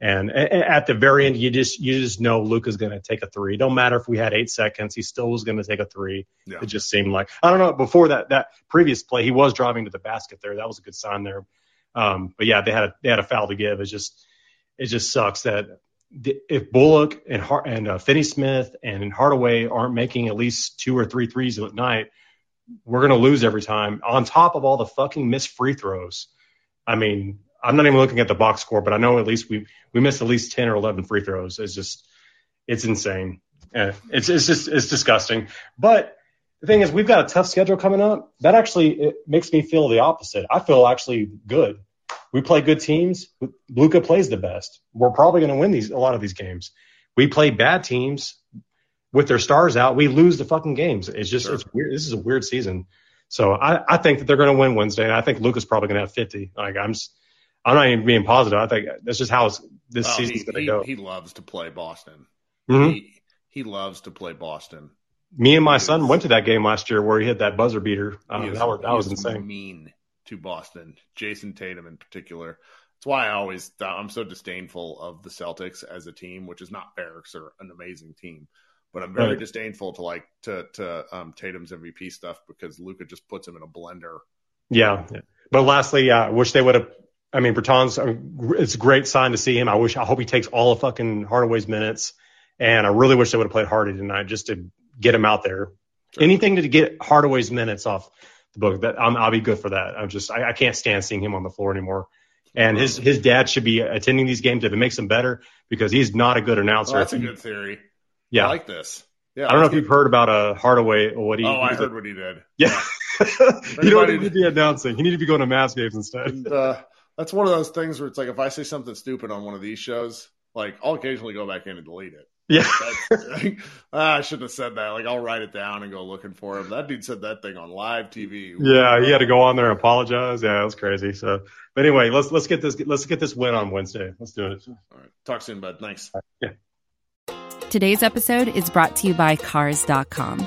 S7: And at the very end, you just you just know Luka's going to take a three. Don't matter if we had eight seconds, he still was going to take a three.
S2: Yeah.
S7: It just seemed like I don't know. Before that that previous play, he was driving to the basket there. That was a good sign there. Um, but yeah, they had a they had a foul to give. It just it just sucks that the- if Bullock and Har- and uh, Finney Smith and Hardaway aren't making at least two or three threes at night, we're gonna lose every time. On top of all the fucking missed free throws. I mean, I'm not even looking at the box score, but I know at least we we missed at least ten or eleven free throws. It's just it's insane. It's it's just it's disgusting. But the thing is, we've got a tough schedule coming up. That actually makes me feel the opposite. I feel actually good. We play good teams. Luka plays the best. We're probably going to win these a lot of these games. We play bad teams with their stars out. We lose the fucking games. It's just
S2: Sure.
S7: it's weird. This is a weird season. So I, I think that they're going to win Wednesday. And I think Luka's probably going to have 50. Like I'm just, I'm not even being positive. I think that's just how it's, this
S2: Oh,
S7: season's going to go.
S2: he loves to play Boston.
S7: Mhm.
S2: He, he loves to play Boston.
S7: Me and my
S2: he
S7: son
S2: is-
S7: went to that game last year where he hit that buzzer beater. Um,
S2: is-
S7: that was, that was insane.
S2: Mean to Boston, Jayson Tatum in particular. That's why I always I'm so disdainful of the Celtics as a team, which is not fair because they're an amazing team. But I'm very
S7: Right.
S2: disdainful to like to to um, Tatum's MVP stuff because Luka just puts him in a blender.
S7: Yeah. yeah. But lastly, I wish they would have. I mean, Bertans, uh, it's a great sign to see him. I wish, I hope he takes all of fucking Hardaway's minutes. And I really wish they would have played Hardy tonight just to get him out there.
S2: Sure.
S7: Anything to get Hardaway's minutes off the book. That I'm, I'll be good for that. I'm just I, I can't stand seeing him on the floor anymore. And his his dad should be attending these games if it makes him better because he's not a good announcer.
S2: Oh, that's a good theory.
S7: yeah,
S2: I like this. Yeah,
S7: I don't know if you've heard about uh, Hardaway or what he.
S2: Oh, I
S7: a-
S2: heard what he did.
S7: Yeah. you don't need to be announcing. You need to be going to Mavs games instead.
S2: And, uh, that's one of those things where it's like if I say something stupid on one of these shows, like I'll occasionally go back in and delete it.
S7: Yeah.
S2: That's, ah, I shouldn't have said that. Like I'll write it down and go looking for him. That dude said that thing on live TV.
S7: Yeah, he had to go on there and apologize. Yeah, that was crazy. So, but anyway, let's let's get this let's get this win on Wednesday. Let's do it.
S2: All right. Talk soon, bud. Thanks. Yeah.
S8: Today's episode is brought to you by Cars.com.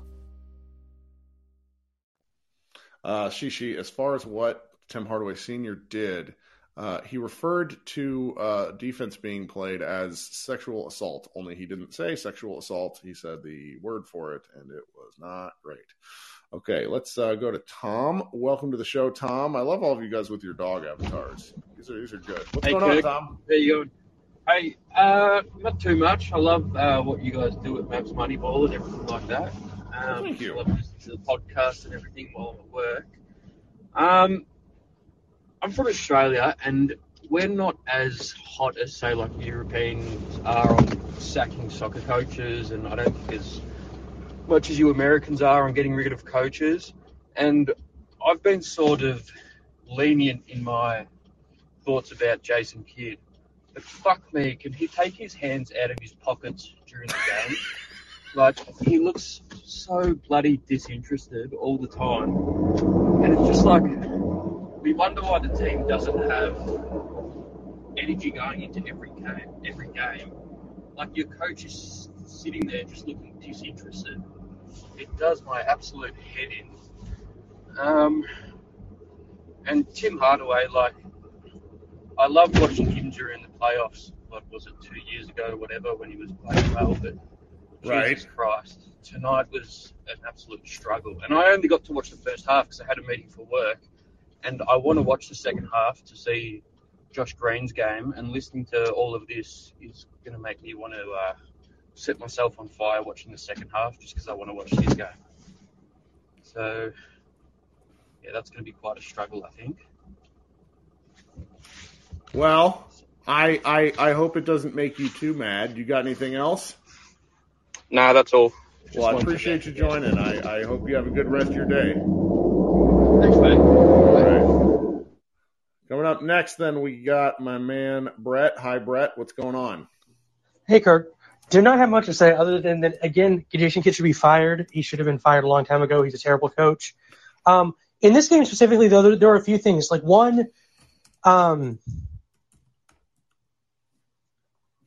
S2: Uh, Shishi, as far as what Tim Hardaway Sr. did, uh, he referred to uh, defense being played as sexual assault, only he didn't say sexual assault. He said the word for it, and it was not great. Okay, let's uh, go to Tom. Welcome to the show, Tom. I love all of you guys with your dog avatars. These are these are good. What's
S9: Hey,
S2: going on, Tom?
S9: There you go. Hey, uh, not too much. I love uh, what you guys do at Mavs Moneyball and everything like that. Um,
S2: Thank you.
S9: To the podcast and everything while I'm at work. Um, I'm from Australia, and we're not as hot as, say, like Europeans are on sacking soccer coaches, and I don't think as much as you Americans are on getting rid of coaches. And I've been sort of lenient in my thoughts about Jason Kidd. But fuck me, can he take his hands out of his pockets during the game? Like, he looks so bloody disinterested all the time. And it's just like, we wonder why the team doesn't have energy going into every game. Every game. Like, your coach is sitting there just looking disinterested. It does my absolute head in. Um, and Tim Hardaway, like, I love watching him during the playoffs. What was it, two years ago, whatever, when he was playing well. But
S2: Right.
S9: Jesus Christ, tonight was an absolute struggle. And I only got to watch the first half because I had a meeting for work, and I want to watch the second half to see Josh Green's game. And listening to all of this is going to make me want to uh, set myself on fire watching the second half just because I want to watch his game. So, yeah, that's going to be quite a struggle, I think.
S2: Well, I, I I hope it doesn't make you too mad. You got anything else?
S9: Nah, that's all. Just
S2: Well, I
S9: wanted to-
S2: appreciate you joining. I, I hope you have a good rest of your day.
S9: Thanks, mate.
S2: All right. Coming up next, then we got my man Brett. Hi, Brett. What's going on?
S10: Hey, Kurt. Do not have much to say other than that, again, Jason Kidd should be fired. He should have been fired a long time ago. He's a terrible coach. Um, in this game specifically, though, there, there are a few things. Like, one, um,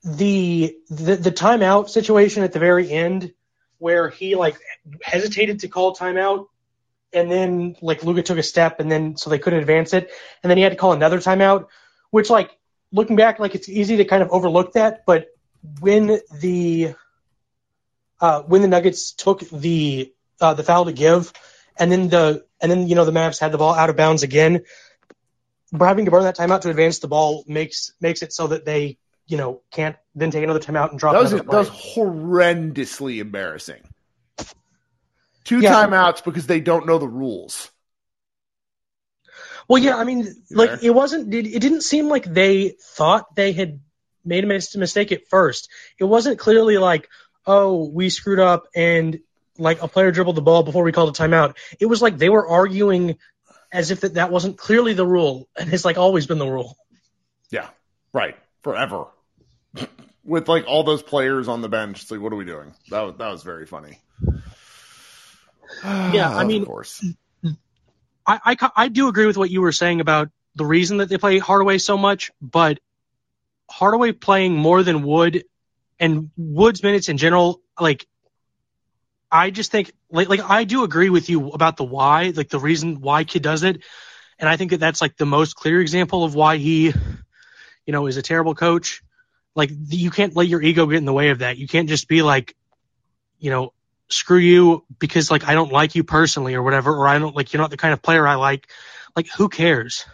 S10: the, the the timeout situation at the very end where he, like, hesitated to call timeout and then, like, Luka took a step and then so they couldn't advance it. And then he had to call another timeout, which, like, looking back, like, it's easy to kind of overlook that, but when the uh, when the Nuggets took the uh, the foul to give, and then the and then you know the Mavs had the ball out of bounds again. Having to burn that timeout to advance the ball makes makes it so that they you know can't then take another timeout and drop
S2: That was, that was horrendously embarrassing. Two
S10: Yeah.
S2: timeouts because they don't know the rules.
S10: Well, yeah, I mean, like it wasn't. It didn't seem like they thought they had made a mistake at first. It wasn't clearly like, oh, we screwed up and like a player dribbled the ball before we called a timeout. It was like they were arguing as if that, that wasn't clearly the rule, and it's like always been the rule.
S2: Yeah, right. Forever. With like all those players on the bench, it's like, what are we doing? That was that was very funny.
S10: Yeah, I mean, Of
S2: course.
S10: I, I I do agree with what you were saying about the reason that they play Hardaway so much, but Hardaway playing more than Wood and Wood's minutes in general, like I just think like like I do agree with you about the why, like the reason why Kidd does it, and I think that that's like the most clear example of why he, you know, is a terrible coach. Like you can't let your ego get in the way of that. You can't just be like, you know, screw you because like I don't like you personally or whatever, or I don't like you're not the kind of player I like. Like who cares?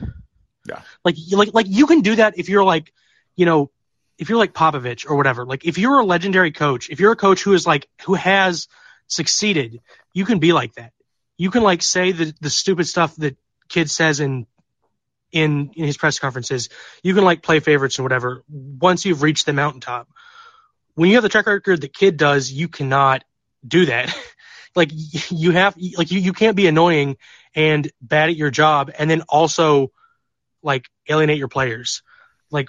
S2: Yeah.
S10: Like you- like like you can do that if you're like, you know, if you're like Popovich or whatever. Like if you're a legendary coach, if you're a coach who is like who has succeeded, you can be like that. You can like say the the stupid stuff that Kidd says in in in his press conferences. You can like play favorites and whatever once you've reached the mountaintop. When you have the track record that Kidd does, you cannot do that. like you have like you, you can't be annoying and bad at your job and then also like alienate your players. Like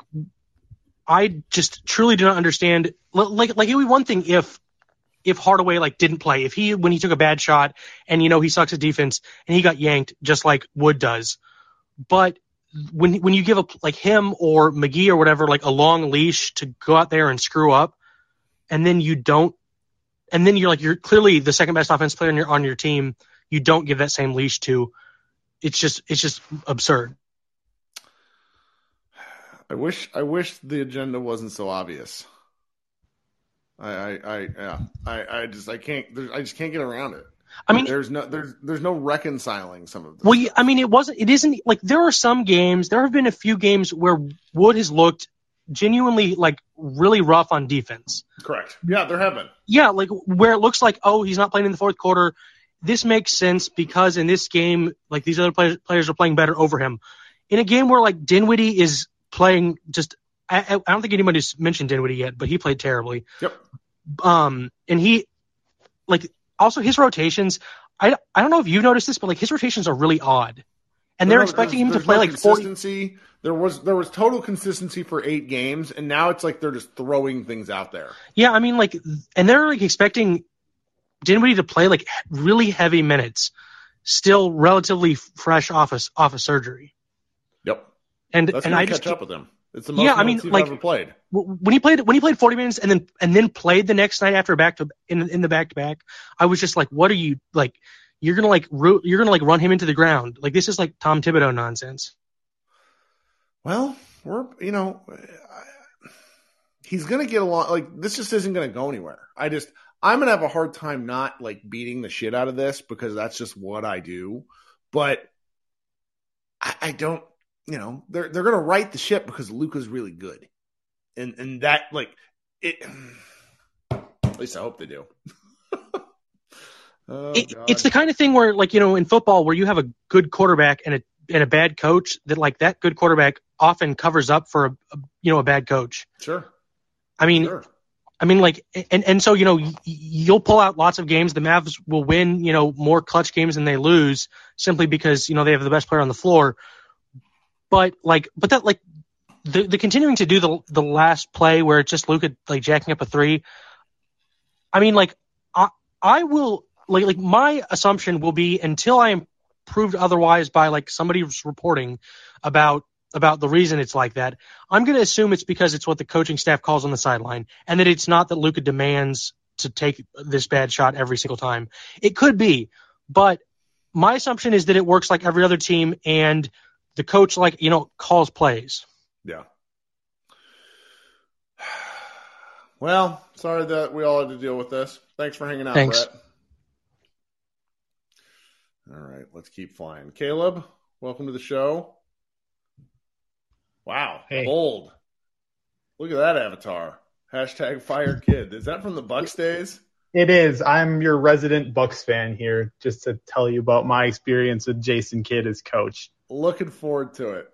S10: I just truly do not understand. Like like it would be one thing if if Hardaway like didn't play, if he when he took a bad shot and you know he sucks at defense and he got yanked just like Wood does. But when when you give up like him or McGee or whatever like a long leash to go out there and screw up, and then you don't, and then you're like you're clearly the second best offense player on your on your team, you don't give that same leash to. It's just it's just absurd.
S2: I wish I wish the agenda wasn't so obvious. I I, I yeah I, I just I can't I just can't get around it.
S10: I mean,
S2: there's no there's there's no reconciling some of this.
S10: Well, I mean, it wasn't. It isn't like there are some games. There have been a few games where Wood has looked genuinely like really rough on defense.
S2: Correct. Yeah, there have been.
S10: Yeah, like where it looks like oh he's not playing in the fourth quarter. This makes sense because in this game, like these other players, players are playing better over him. In a game where like Dinwiddie is playing just, I, I I don't think anybody's mentioned Dinwiddie yet, but he played terribly.
S2: Yep.
S10: Um, and he, like, also his rotations. I I don't know if you noticed this, but like his rotations are really odd, and they're
S2: No,
S10: expecting him to play
S2: no
S10: like
S2: consistency. There was there was total consistency for eight games, and now it's like they're just throwing things out there.
S10: Yeah, I mean, like, and they're like expecting Dinwiddie to play like really heavy minutes, still relatively fresh off of off of surgery.
S2: Yep.
S10: And
S2: That's
S10: and I
S2: catch
S10: just
S2: up with him. It's the most
S10: Yeah, I mean, like-
S2: ever played.
S10: when he played when he played 40 minutes and then and then played the next night after back to in in the back to back, I was just like, what are you like? You're gonna like root, you're gonna like run him into the ground. Like this is like Tom Thibodeau nonsense.
S2: Well, we're you know, he's gonna get along. Like this just isn't gonna go anywhere. I just I'm gonna have a hard time not like beating the shit out of this because that's just what I do. But I, I don't, you know, they're they're gonna right the ship because Luka's really good, and and that like it. At least I hope they do. oh,
S10: It, it's the kind of thing where like you know in football where you have a good quarterback and a and a bad coach that like that good quarterback often covers up for a, a you know a bad coach.
S2: sure,
S10: I mean,
S2: sure.
S10: I mean, like, and and so you know, y- you'll pull out lots of games. The Mavs will win, you know, more clutch games than they lose simply because you know they have the best player on the floor. But like, but that like, the the continuing to do the the last play where it's just Luka like jacking up a three. I mean, like, I I will like like my assumption will be until I am proved otherwise by like somebody's reporting about about the reason it's like that. I'm going to assume it's because it's what the coaching staff calls on the sideline, and that it's not that Luka demands to take this bad shot every single time. It could be, but my assumption is that it works like every other team, and the coach like you know calls plays.
S2: Yeah. Well, sorry that we all had to deal with this. Thanks for hanging out,
S10: Thanks.
S2: Brett. All right, let's keep flying. Caleb, welcome to the show. Wow,
S11: Hey.
S2: bold. Look at that avatar. Hashtag fire Kidd. Is that from the Bucks days?
S11: It is. I'm your resident Bucks fan here, just to tell you about my experience with Jason Kidd as coach.
S2: Looking forward to it.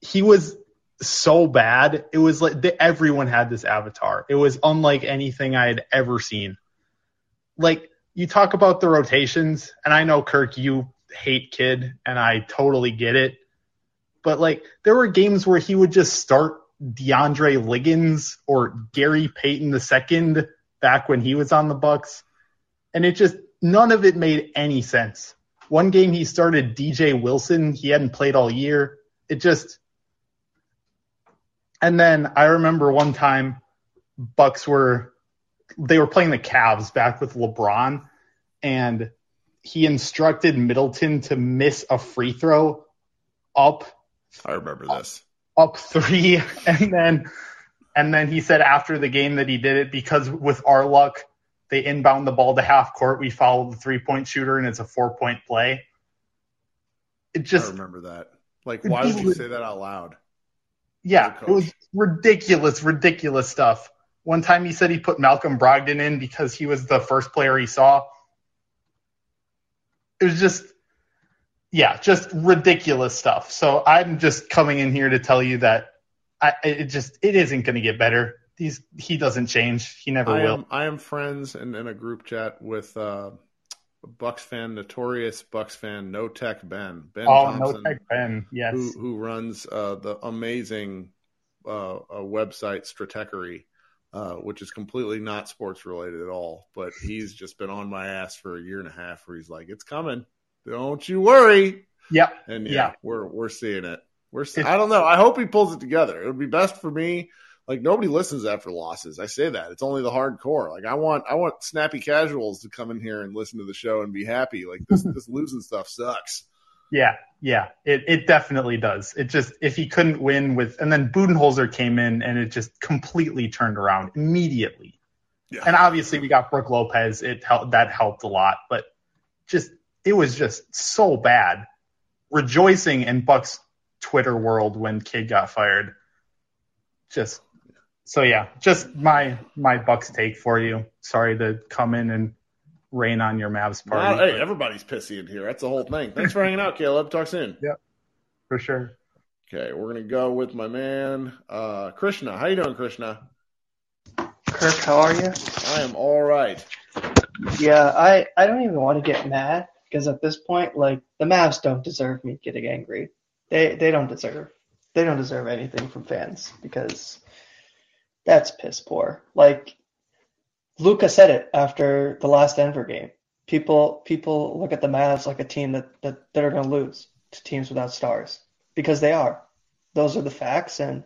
S11: He was so bad. It was like the, everyone had this avatar. It was unlike anything I had ever seen. Like you talk about the rotations, and I know Kirk, you hate Kidd, and I totally get it. But like there were games where he would just start DeAndre Liggins or Gary Payton II back when he was on the Bucks, and it just none of it made any sense. One game he started DJ Wilson, he hadn't played all year. It just and then I remember one time Bucks were they were playing the Cavs back with LeBron, and he instructed Middleton to miss a free throw up
S2: I remember this.
S11: up three, and then and then he said after the game that he did it because with our luck, they inbound the ball to half court, we follow the three point shooter, and it's a four point play. It just I
S2: remember that. Like, why would you say that out loud?
S11: Yeah, it was ridiculous, ridiculous stuff. One time he said he put Malcolm Brogdon in because he was the first player he saw. It was just, yeah, just ridiculous stuff. So I'm just coming in here to tell you that I, it just it isn't going to get better. He's he doesn't change. He never
S2: I
S11: will.
S2: am I am friends and in a group chat with uh, Bucks fan, notorious Bucks fan, No Tech Ben. Ben
S11: oh,
S2: Thompson,
S11: no tech Ben. Yes.
S2: who who runs uh, the amazing uh, website Stratechery, uh, which is completely not sports related at all. But he's just been on my ass for a year and a half, where he's like, "It's coming, don't you worry."
S11: Yeah.
S2: And yeah,
S11: Yeah.
S2: we're we're seeing it. We're see- I don't know. I hope he pulls it together. It would be best for me. Like nobody listens after losses. I say that. It's only the hardcore. Like I want I want snappy casuals to come in here and listen to the show and be happy. Like this this losing stuff sucks.
S11: Yeah, yeah, it it definitely does. It just if he couldn't win with, and then Budenholzer came in and it just completely turned around immediately.
S2: Yeah.
S11: And obviously we got Brook Lopez. It helped that helped a lot, but just it was just so bad. Rejoicing in Buck's Twitter world when Kidd got fired. Just so yeah, just my my Bucks take for you. Sorry to come in and rain on your Mavs party.
S2: Wow, hey,
S11: but-
S2: everybody's pissy in here. That's the whole thing. Thanks for hanging out, Caleb. Talk soon.
S11: Yep, for sure.
S2: Okay, we're gonna go with my man, uh, Krishna. How you doing, Krishna?
S12: Kirk, how are you?
S2: I am all right.
S12: Yeah, I, I don't even want to get mad because at this point, like the Mavs don't deserve me getting angry. They they don't deserve they don't deserve anything from fans because that's piss poor. Like Luka said it after the last Denver game. People people look at the Mavs like a team that that, that are going to lose to teams without stars because they are. Those are the facts, and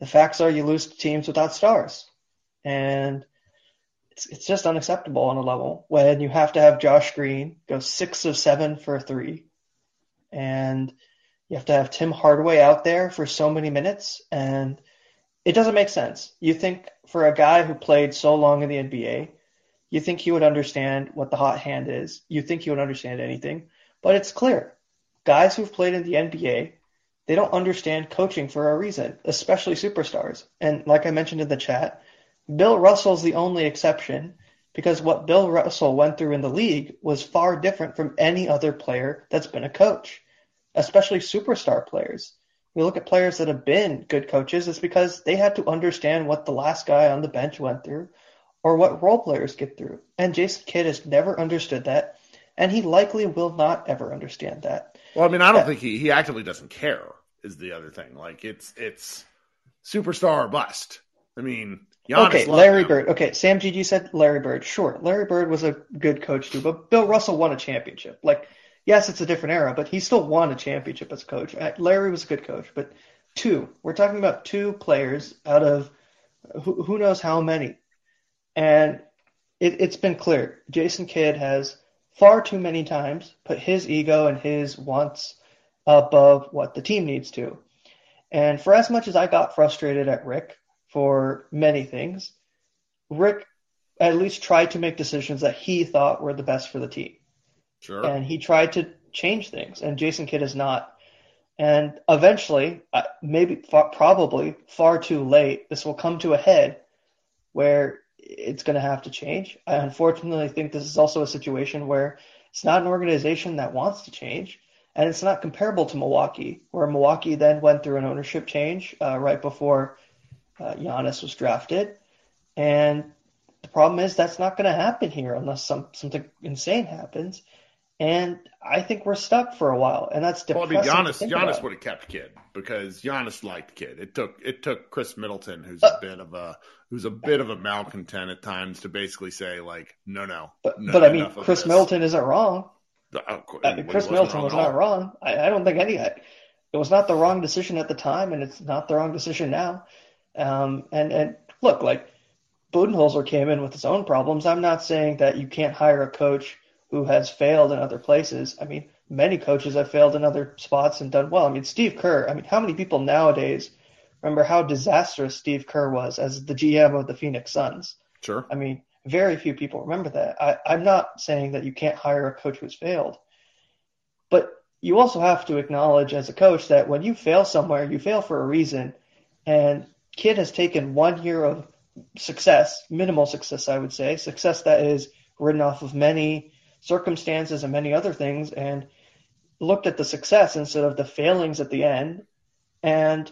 S12: the facts are you lose to teams without stars, and it's it's just unacceptable on a level when you have to have Josh Green go six of seven for a three, and you have to have Tim Hardaway out there for so many minutes, and it doesn't make sense. You think for a guy who played so long in the NBA, you think he would understand what the hot hand is. You think he would understand anything, but it's clear. Guys who've played in the NBA, they don't understand coaching for a reason, especially superstars. And like I mentioned in the chat, Bill Russell's the only exception because what Bill Russell went through in the league was far different from any other player that's been a coach, especially superstar players. We look at players that have been good coaches, it's because they had to understand what the last guy on the bench went through or what role players get through. And Jason Kidd has never understood that, and he likely will not ever understand that.
S2: Well, I mean, I don't
S12: Yeah.
S2: think he he actively doesn't care. Is the other thing like it's it's superstar or bust. I mean, Giannis
S12: okay, Larry
S2: him.
S12: Bird. Okay, Sam G. said Larry Bird. Sure, Larry Bird was a good coach too, but Bill Russell won a championship. Like, yes, it's a different era, but he still won a championship as a coach. Uh, Larry was a good coach, but two. We're talking about two players out of who, who knows how many, and it, it's been clear. Jason Kidd has far too many times put his ego and his wants above what the team needs to. And for as much as I got frustrated at Rick for many things, Rick at least tried to make decisions that he thought were the best for the team.
S2: Sure.
S12: And he tried to change things, and Jason Kidd is not. And eventually, maybe probably far too late, this will come to a head where it's going to have to change. I unfortunately think this is also a situation where it's not an organization that wants to change, and it's not comparable to Milwaukee, where Milwaukee then went through an ownership change uh, right before uh, Giannis was drafted, and the problem is that's not going to happen here unless some something insane happens. And I think we're stuck for a while, and that's
S2: Well, I mean, Giannis Giannis
S12: about.
S2: would have kept Kidd because Giannis liked Kidd. It took it took Khris Middleton, who's
S12: Uh,
S2: a bit of a who's a bit of a malcontent at times, to basically say like, no, no,
S12: But,
S2: no,
S12: but I mean,
S2: Khris.
S12: Middleton isn't wrong.
S2: Uh, course,
S12: Uh,
S2: Khris
S12: Middleton was not wrong. I, I don't think any. It was not the wrong decision at the time, and it's not the wrong decision now. Um, and and look, like Budenholzer came in with his own problems. I'm not saying that you can't hire a coach who has failed in other places. I mean, many coaches have failed in other spots and done well. I mean, Steve Kerr, I mean, how many people nowadays remember how disastrous Steve Kerr was as the GM of the Phoenix Suns?
S2: Sure.
S12: I mean, very few people remember that. I, I'm not saying that you can't hire a coach who's failed, but you also have to acknowledge as a coach that when you fail somewhere, you fail for a reason. And Kidd has taken one year of success, minimal success, I would say, success that is written off of many circumstances and many other things, and looked at the success instead of the failings at the end and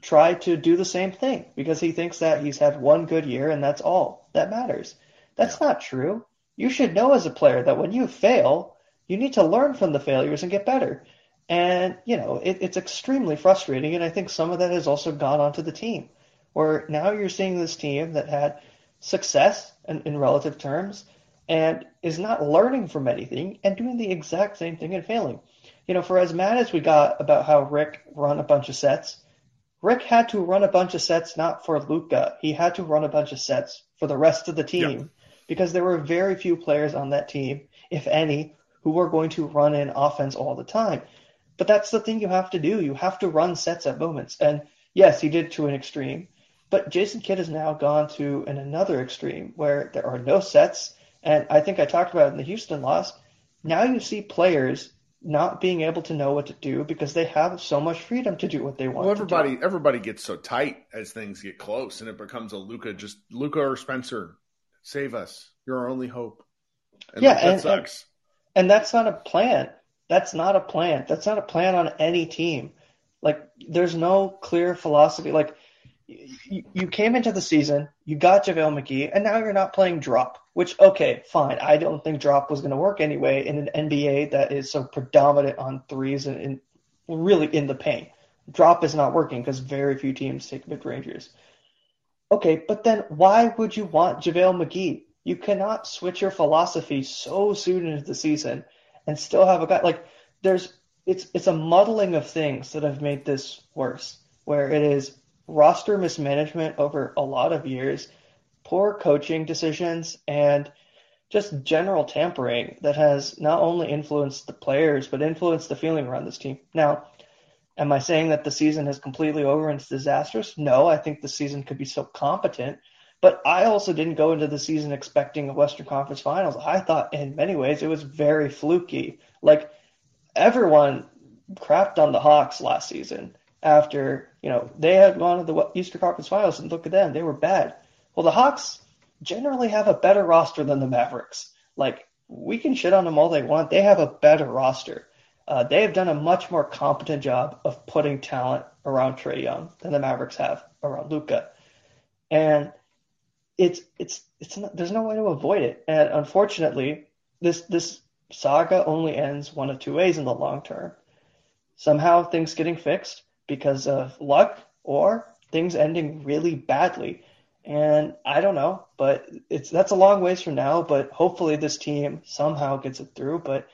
S12: tried to do the same thing because he thinks that he's had one good year and that's all that matters. That's not true. You should know as a player that when you fail, you need to learn from the failures and get better. And, you know, it, it's extremely frustrating. And I think some of that has also gone onto the team, where now you're seeing this team that had success in, in relative terms and is not learning from anything and doing the exact same thing and failing. You know, for as mad as we got about how Rick run a bunch of sets, Rick had to run a bunch of sets not for Luka. He had to run a bunch of sets for the rest of the team because there were very few players on that team, if any, who were going to run in offense all the time. But that's the thing you have to do. You have to run sets at moments. And yes, he did to an extreme. But Jason Kidd has now gone to an another extreme where there are no sets. And I think I talked about it in the Houston loss. Now you see players not being able to know what to do because they have so much freedom to do what they want.
S2: Well,
S12: to
S2: everybody
S12: do.
S2: everybody gets so tight as things get close, and it becomes a Luka just Luka or Spencer, save us. You're our only hope. And
S12: yeah,
S2: like, that
S12: and,
S2: sucks.
S12: And, and that's not a plan. That's not a plan. That's not a plan on any team. Like, there's no clear philosophy. Like, you, you came into the season, you got JaVale McGee, and now you're not playing drop. Which, okay, fine. I don't think drop was going to work anyway in an NBA that is so predominant on threes and, and really in the paint. Drop is not working because very few teams take mid rangers. Okay, but then why would you want JaVale McGee? You cannot switch your philosophy so soon into the season and still have a guy like there's it's it's a muddling of things that have made this worse. Where it is roster mismanagement over a lot of years, poor coaching decisions, and just general tampering that has not only influenced the players but influenced the feeling around this team. Now, am I saying that the season is completely over and it's disastrous? No, I think the season could be so competent. But I also didn't go into the season expecting a Western Conference Finals. I thought in many ways it was very fluky. Like everyone crapped on the Hawks last season after, you know, they had gone to the Eastern Conference Finals and look at them, they were bad. Well, the Hawks generally have a better roster than the Mavericks. Like we can shit on them all they want. They have a better roster. Uh, they have done a much more competent job of putting talent around Trae Young than the Mavericks have around Luka. And it's it's it's not, there's no way to avoid it. And unfortunately, this this saga only ends one of two ways in the long term. Somehow things getting fixed because of luck or things ending really badly. And I don't know, but it's that's a long ways from now. But hopefully this team somehow gets it through. But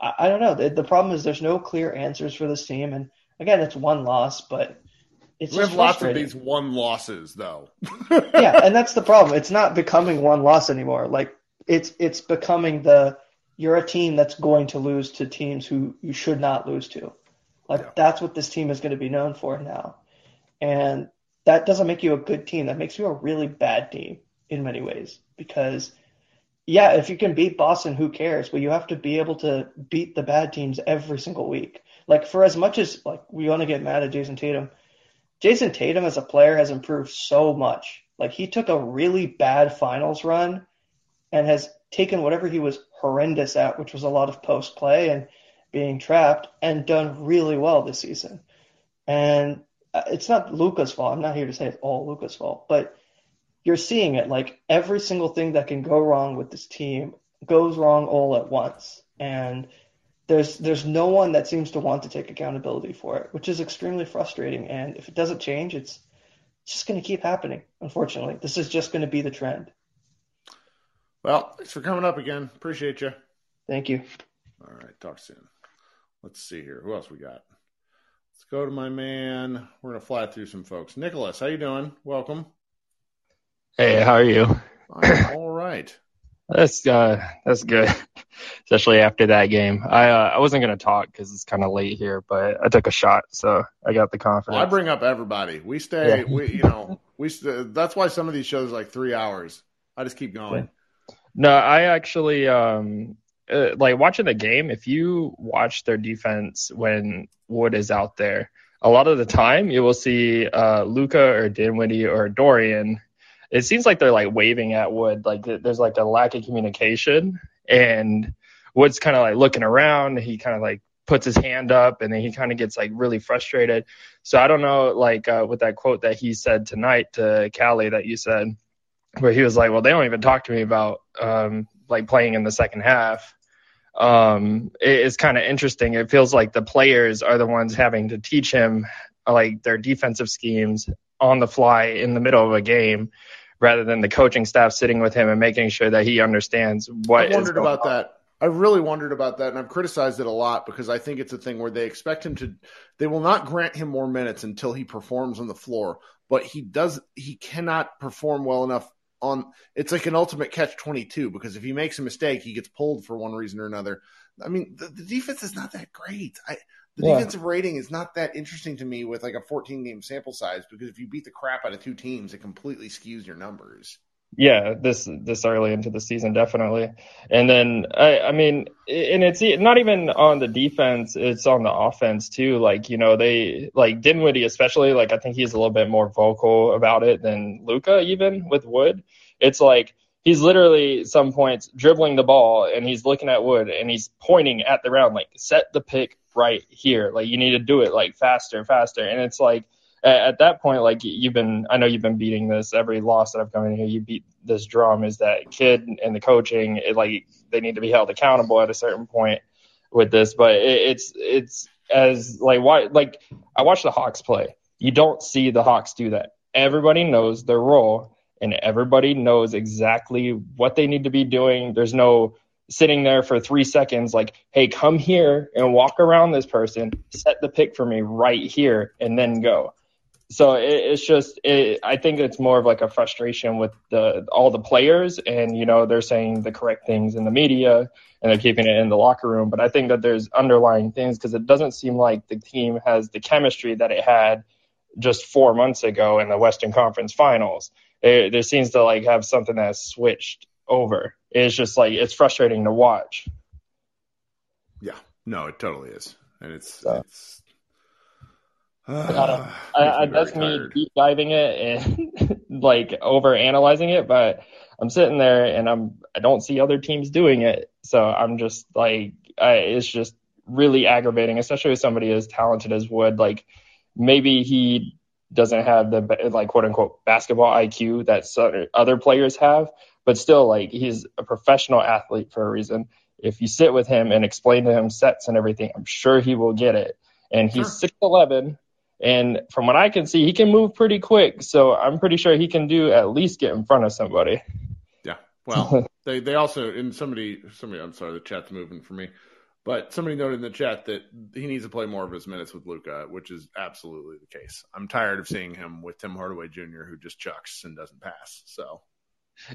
S12: I, I don't know. The, the problem is there's no clear answers for this team. And again, it's one loss, but it's
S2: we
S12: just
S2: have lots of these one losses though.
S12: yeah, and that's the problem. It's not becoming one loss anymore. Like it's it's becoming the you're a team that's going to lose to teams who you should not lose to. Like that's what this team is going to be known for now. And that doesn't make you a good team. That makes you a really bad team in many ways because yeah, if you can beat Boston, who cares? But you have to be able to beat the bad teams every single week. Like for as much as like we want to get mad at Jayson Tatum, Jayson Tatum as a player has improved so much. Like he took a really bad finals run and has taken whatever he was horrendous at, which was a lot of post play and being trapped, and done really well this season. And uh, it's not Luka's fault. I'm not here to say it's all Luka's fault, but you're seeing it. Like every single thing that can go wrong with this team goes wrong all at once. And there's there's no one that seems to want to take accountability for it, which is extremely frustrating. And if it doesn't change, it's it's just going to keep happening. Unfortunately, this is just going to be the trend.
S2: Well, thanks for coming up again. Appreciate you.
S12: Thank you.
S2: All right, talk soon. Let's see here. Who else we got? Let's go to my man. We're gonna fly through some folks. Nicholas, how you doing? Welcome.
S13: Hey, how are you?
S2: I'm all right.
S13: That's uh, that's good, especially after that game. I uh, I wasn't gonna talk because it's kind of late here, but I took a shot, so I got the confidence.
S2: Well, I bring up everybody. We stay.
S13: Yeah.
S2: We you know we. St- that's why some of these shows are like three hours. I just keep going.
S13: No, I actually um uh, like watching the game. If you watch their defense when Wood is out there, a lot of the time you will see uh Luka or Dinwiddie or Dorian. It seems like they're like waving at Wood, like there's like a lack of communication, and Wood's kind of like looking around. He kind of like puts his hand up, and then he kind of gets like really frustrated. So I don't know, like uh, with that quote that he said tonight to Callie that you said where he was like, "Well, they don't even talk to me about um, like playing in the second half." Um, it's kind of interesting. It feels like the players are the ones having to teach him like their defensive schemes on the fly in the middle of a game, rather than the coaching staff sitting with him and making sure that he understands what
S2: I've
S13: is
S2: wondered about
S13: on.
S2: that. I really wondered about that, and I've criticized it a lot because I think it's a thing where they expect him to. They will not grant him more minutes until he performs on the floor, but he does. He cannot perform well enough on. It's like an ultimate catch twenty two because if he makes a mistake, he gets pulled for one reason or another. I mean, the, the defense is not that great. I, the
S13: Yeah.
S2: defensive rating is not that interesting to me with like a 14 game sample size because if you beat the crap out of two teams, it completely skews your numbers.
S13: Yeah, this this early into the season, definitely. And then I I mean, and it's not even on the defense; it's on the offense too. Like you know, they like Dinwiddie especially. Like I think he's a little bit more vocal about it than Luka, even with Wood. It's like he's literally some points dribbling the ball and he's looking at Wood and he's pointing at the round like set the pick right here. Like you need to do it like faster, faster. And it's like at, at that point, like you've been, I know you've been beating this every loss that I've come in here. You beat this drum is that Kidd and the coaching. It, like they need to be held accountable at a certain point with this. But it, it's it's as like why like I watch the Hawks play. You don't see the Hawks do that. Everybody knows their role and everybody knows exactly what they need to be doing. There's no sitting there for three seconds like, hey, come here and walk around this person, set the pick for me right here, and then go. So it, it's just, it, I think it's more of like a frustration with the all the players, and you know they're saying the correct things in the media and they're keeping it in the locker room. But I think that there's underlying things because it doesn't seem like the team has the chemistry that it had just four months ago in the Western Conference Finals. It, there seems to like have something that's switched over. It's just like it's frustrating to watch.
S2: Yeah, no, it totally is, and it's
S13: So.
S2: it's.
S13: I I, I, that's me deep diving it and like over analyzing it, but I'm sitting there and I'm I don't see other teams doing it, so I'm just like I, it's just really aggravating, especially with somebody as talented as Wood. Like maybe he doesn't have the like quote unquote basketball IQ that other players have, but still like he's a professional athlete for a reason. If you sit with him and explain to him sets and everything, I'm sure he will get it. And he's six eleven, and from what I can see, he can move pretty quick. So I'm pretty sure he can do at least get in front of somebody.
S2: Yeah. Well, they they also and somebody somebody I'm sorry the chat's moving for me, but somebody noted in the chat that he needs to play more of his minutes with Luka, which is absolutely the case. I'm tired of seeing him with Tim Hardaway Jr., who just chucks and doesn't pass. So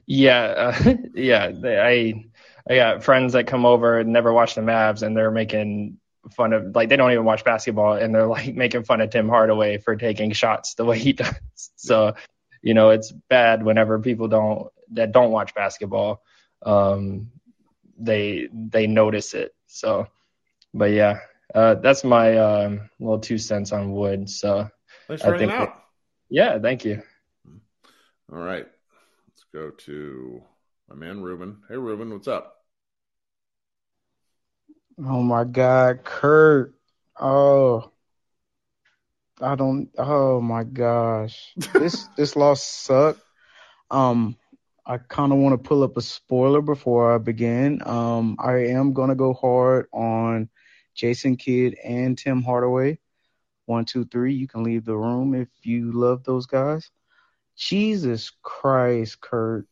S13: Yeah, uh, yeah. They, I I got friends that come over and never watch the Mavs, and they're making fun of like they don't even watch basketball, and they're like making fun of Tim Hardaway for taking shots the way he does. So, you know, it's bad whenever people don't that don't watch basketball, um, they they notice it. So, but yeah, uh, that's my um, little two cents on Wood. So,
S2: thanks for
S13: I think
S2: out.
S13: yeah, thank you.
S2: All right, let's go to my man Ruben. Hey Ruben, what's up?
S14: Oh my God, Kurt. Oh, I don't. Oh my gosh, this this loss sucked. Um, I kind of want to pull up a spoiler before I begin. Um, I am gonna go hard on Jason Kidd and Tim Hardaway. One, two, three. You can leave the room if you love those guys. Jesus Christ, Kurt.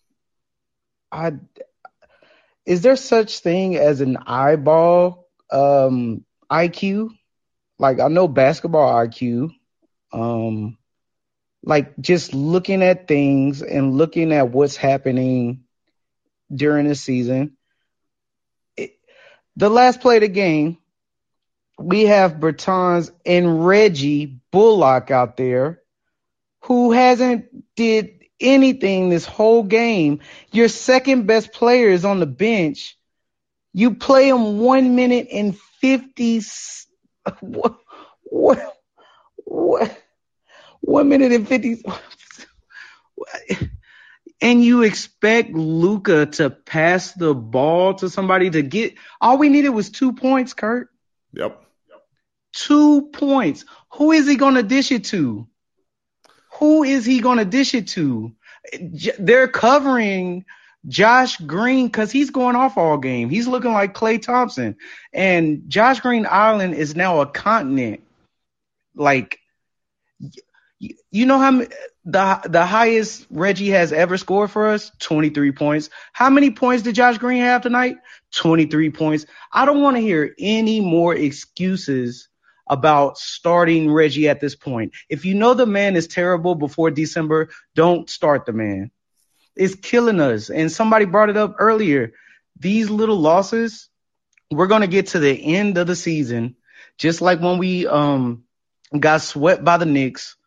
S14: I is there such thing as an eyeball um IQ? Like I know basketball IQ. Um like just looking at things and looking at what's happening during the season. It, the last play of the game, we have Bertans and Reggie Bullock out there who hasn't did anything this whole game. Your second best player is on the bench. You play him one minute and 50. What? What? what one minute and 50. And you expect Luka to pass the ball to somebody to get. All we needed was two points, Kurt.
S2: Yep.
S14: Two points. Who is he going to dish it to? Who is he going to dish it to? They're covering Josh Green because he's going off all game. He's looking like Klay Thompson. And Josh Green Island is now a continent. Like, you know how the the highest Reggie has ever scored for us? 23 points. How many points did Josh Green have tonight? 23 points. I don't want to hear any more excuses about starting Reggie at this point. If you know the man is terrible before December, don't start the man. It's killing us. And somebody brought it up earlier. These little losses, we're going to get to the end of the season, just like when we um got swept by the Knicks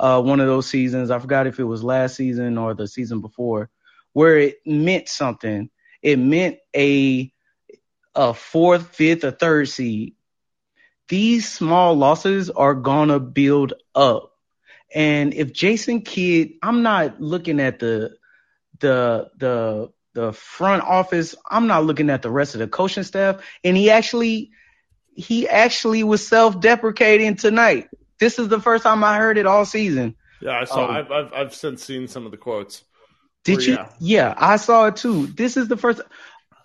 S14: uh, one of those seasons. I forgot if it was last season or the season before, where it meant something. It meant a a fourth, fifth, or third seed. These small losses are gonna build up. And if Jason Kidd, I'm not looking at the the the the front office. I'm not looking at the rest of the coaching staff. And he actually he actually was self-deprecating tonight. This is the first time I heard it all season.
S2: Yeah, I saw.
S14: Um,
S2: I've, I've I've since seen some of the quotes.
S14: Did
S2: Where,
S14: you?
S2: yeah.
S14: Yeah. I saw it too. This is the first.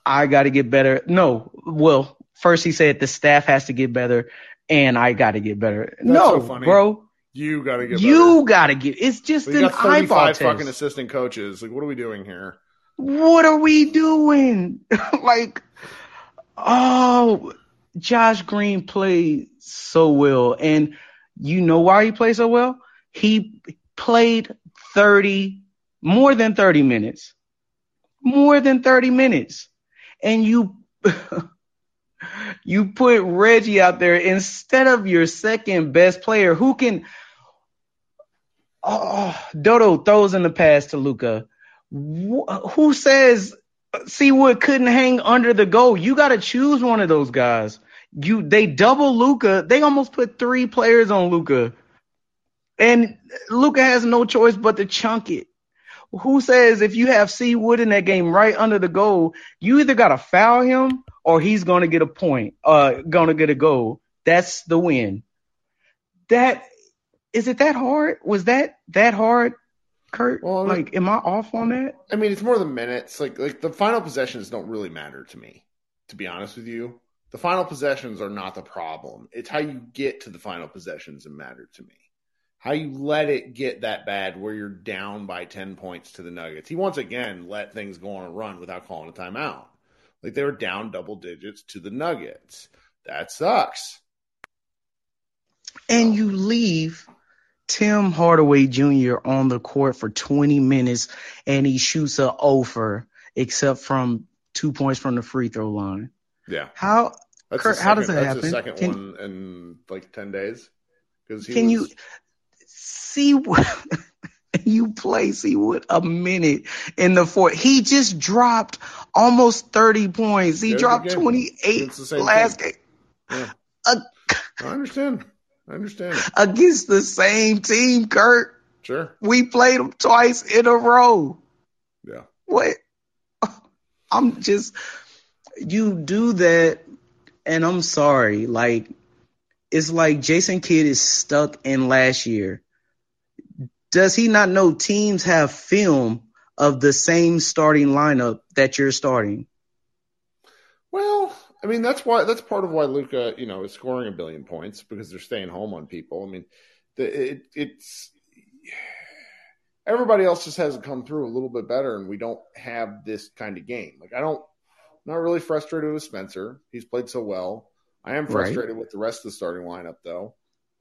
S14: I got to get better. No, well, first he said the staff has to get better, and I got to get better.
S2: That's
S14: no,
S2: so funny.
S14: bro,
S2: You got to get.
S14: you got to get. It's just
S2: better. We
S14: an
S2: got
S14: eyeball
S2: 35
S14: test.
S2: fucking assistant coaches. Like, what are we doing here?
S14: What are we doing? like, oh, Josh Green played so well. And you know why he played so well? He played 30, more than 30 minutes. More than 30 minutes. And you, you put Reggie out there instead of your second best player who can, oh, Dodo throws in the pass to Luka. Who says C Wood couldn't hang under the goal? You got to choose one of those guys. You they double Luka. They almost put three players on Luka, and Luka has no choice but to chunk it. Who says if you have C Wood in that game right under the goal, you either got to foul him or he's going to get a point, uh, going to get a goal. That's the win. That is it that hard? Was that that hard, Kirk? like, am I off on that?
S2: I mean, it's more the minutes. Like, like the final possessions don't really matter to me. To be honest with you, the final possessions are not the problem. It's how you get to the final possessions that matter to me. How you let it get that bad where you're down by ten points to the Nuggets. He once again let things go on a run without calling a timeout. Like they were down double digits to the Nuggets. That sucks.
S14: and you leave Tim Hardaway Jr. on the court for 20 minutes and he shoots a over except from two points from the free throw line.
S2: Yeah.
S14: How
S2: That's
S14: Kirk,
S2: the
S14: how does
S2: second-
S14: that
S2: that's
S14: happen?
S2: The second
S14: Can-
S2: one in like ten days. Because
S14: Can you see what you play C Wood a minute in the fourth? He just dropped almost 30 points. He
S2: There's
S14: dropped 28
S2: It's the same
S14: last
S2: thing.
S14: game
S2: Yeah.
S14: Uh,
S2: I understand. I understand.
S14: against the same team, Kirk.
S2: Sure.
S14: We played them twice in a row.
S2: Yeah.
S14: What? I'm just, you do that, and I'm sorry. Like, it's like Jason Kidd is stuck in last year. Does he not know teams have film of the same starting lineup that you're starting?
S2: Well, I mean that's why that's part of why Luka, you know, is scoring a billion points because they're staying home on people. I mean, the, it, it's everybody else just hasn't come through a little bit better, and we don't have this kind of game. Like I don't, I'm not really frustrated with Spencer. He's played so well. I am
S14: Right.
S2: frustrated with the rest of the starting lineup, though.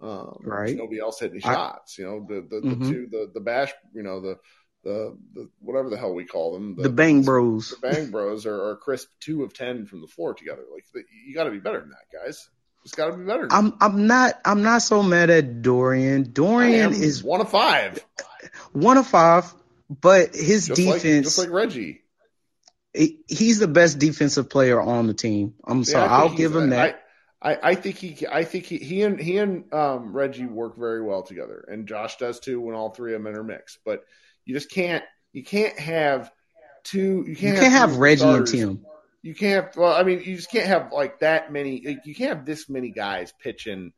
S2: Um,
S14: Right.
S2: Nobody else hitting
S14: I-
S2: shots. You know, the the, the
S14: Mhm.
S2: two the the bash. You know the the the whatever the hell we call them.
S14: The Bang Bros.
S2: The Bang Bros are, are crisp two of ten from the floor together. Like the, you got to be better than that, guys. It's got to be better.
S14: I'm I'm not I'm not so mad at Dorian. Dorian is
S2: one of five.
S14: one of five, but his
S2: Just like
S14: defense
S2: just like Reggie.
S14: he's the best defensive player on the team. I'm
S2: Yeah,
S14: sorry,
S2: I
S14: I'll give him that.
S2: I, I, think he I think he he and he and um, Reggie work very well together, and Josh does too when all three of them intermix. But you just can't you can't have two you
S14: you
S2: can't
S14: can't have
S2: three
S14: Reggie and
S2: starters.
S14: Tim.
S2: You can't. Well, I mean, you just can't have like that many. Like, you can't have this many guys pitching,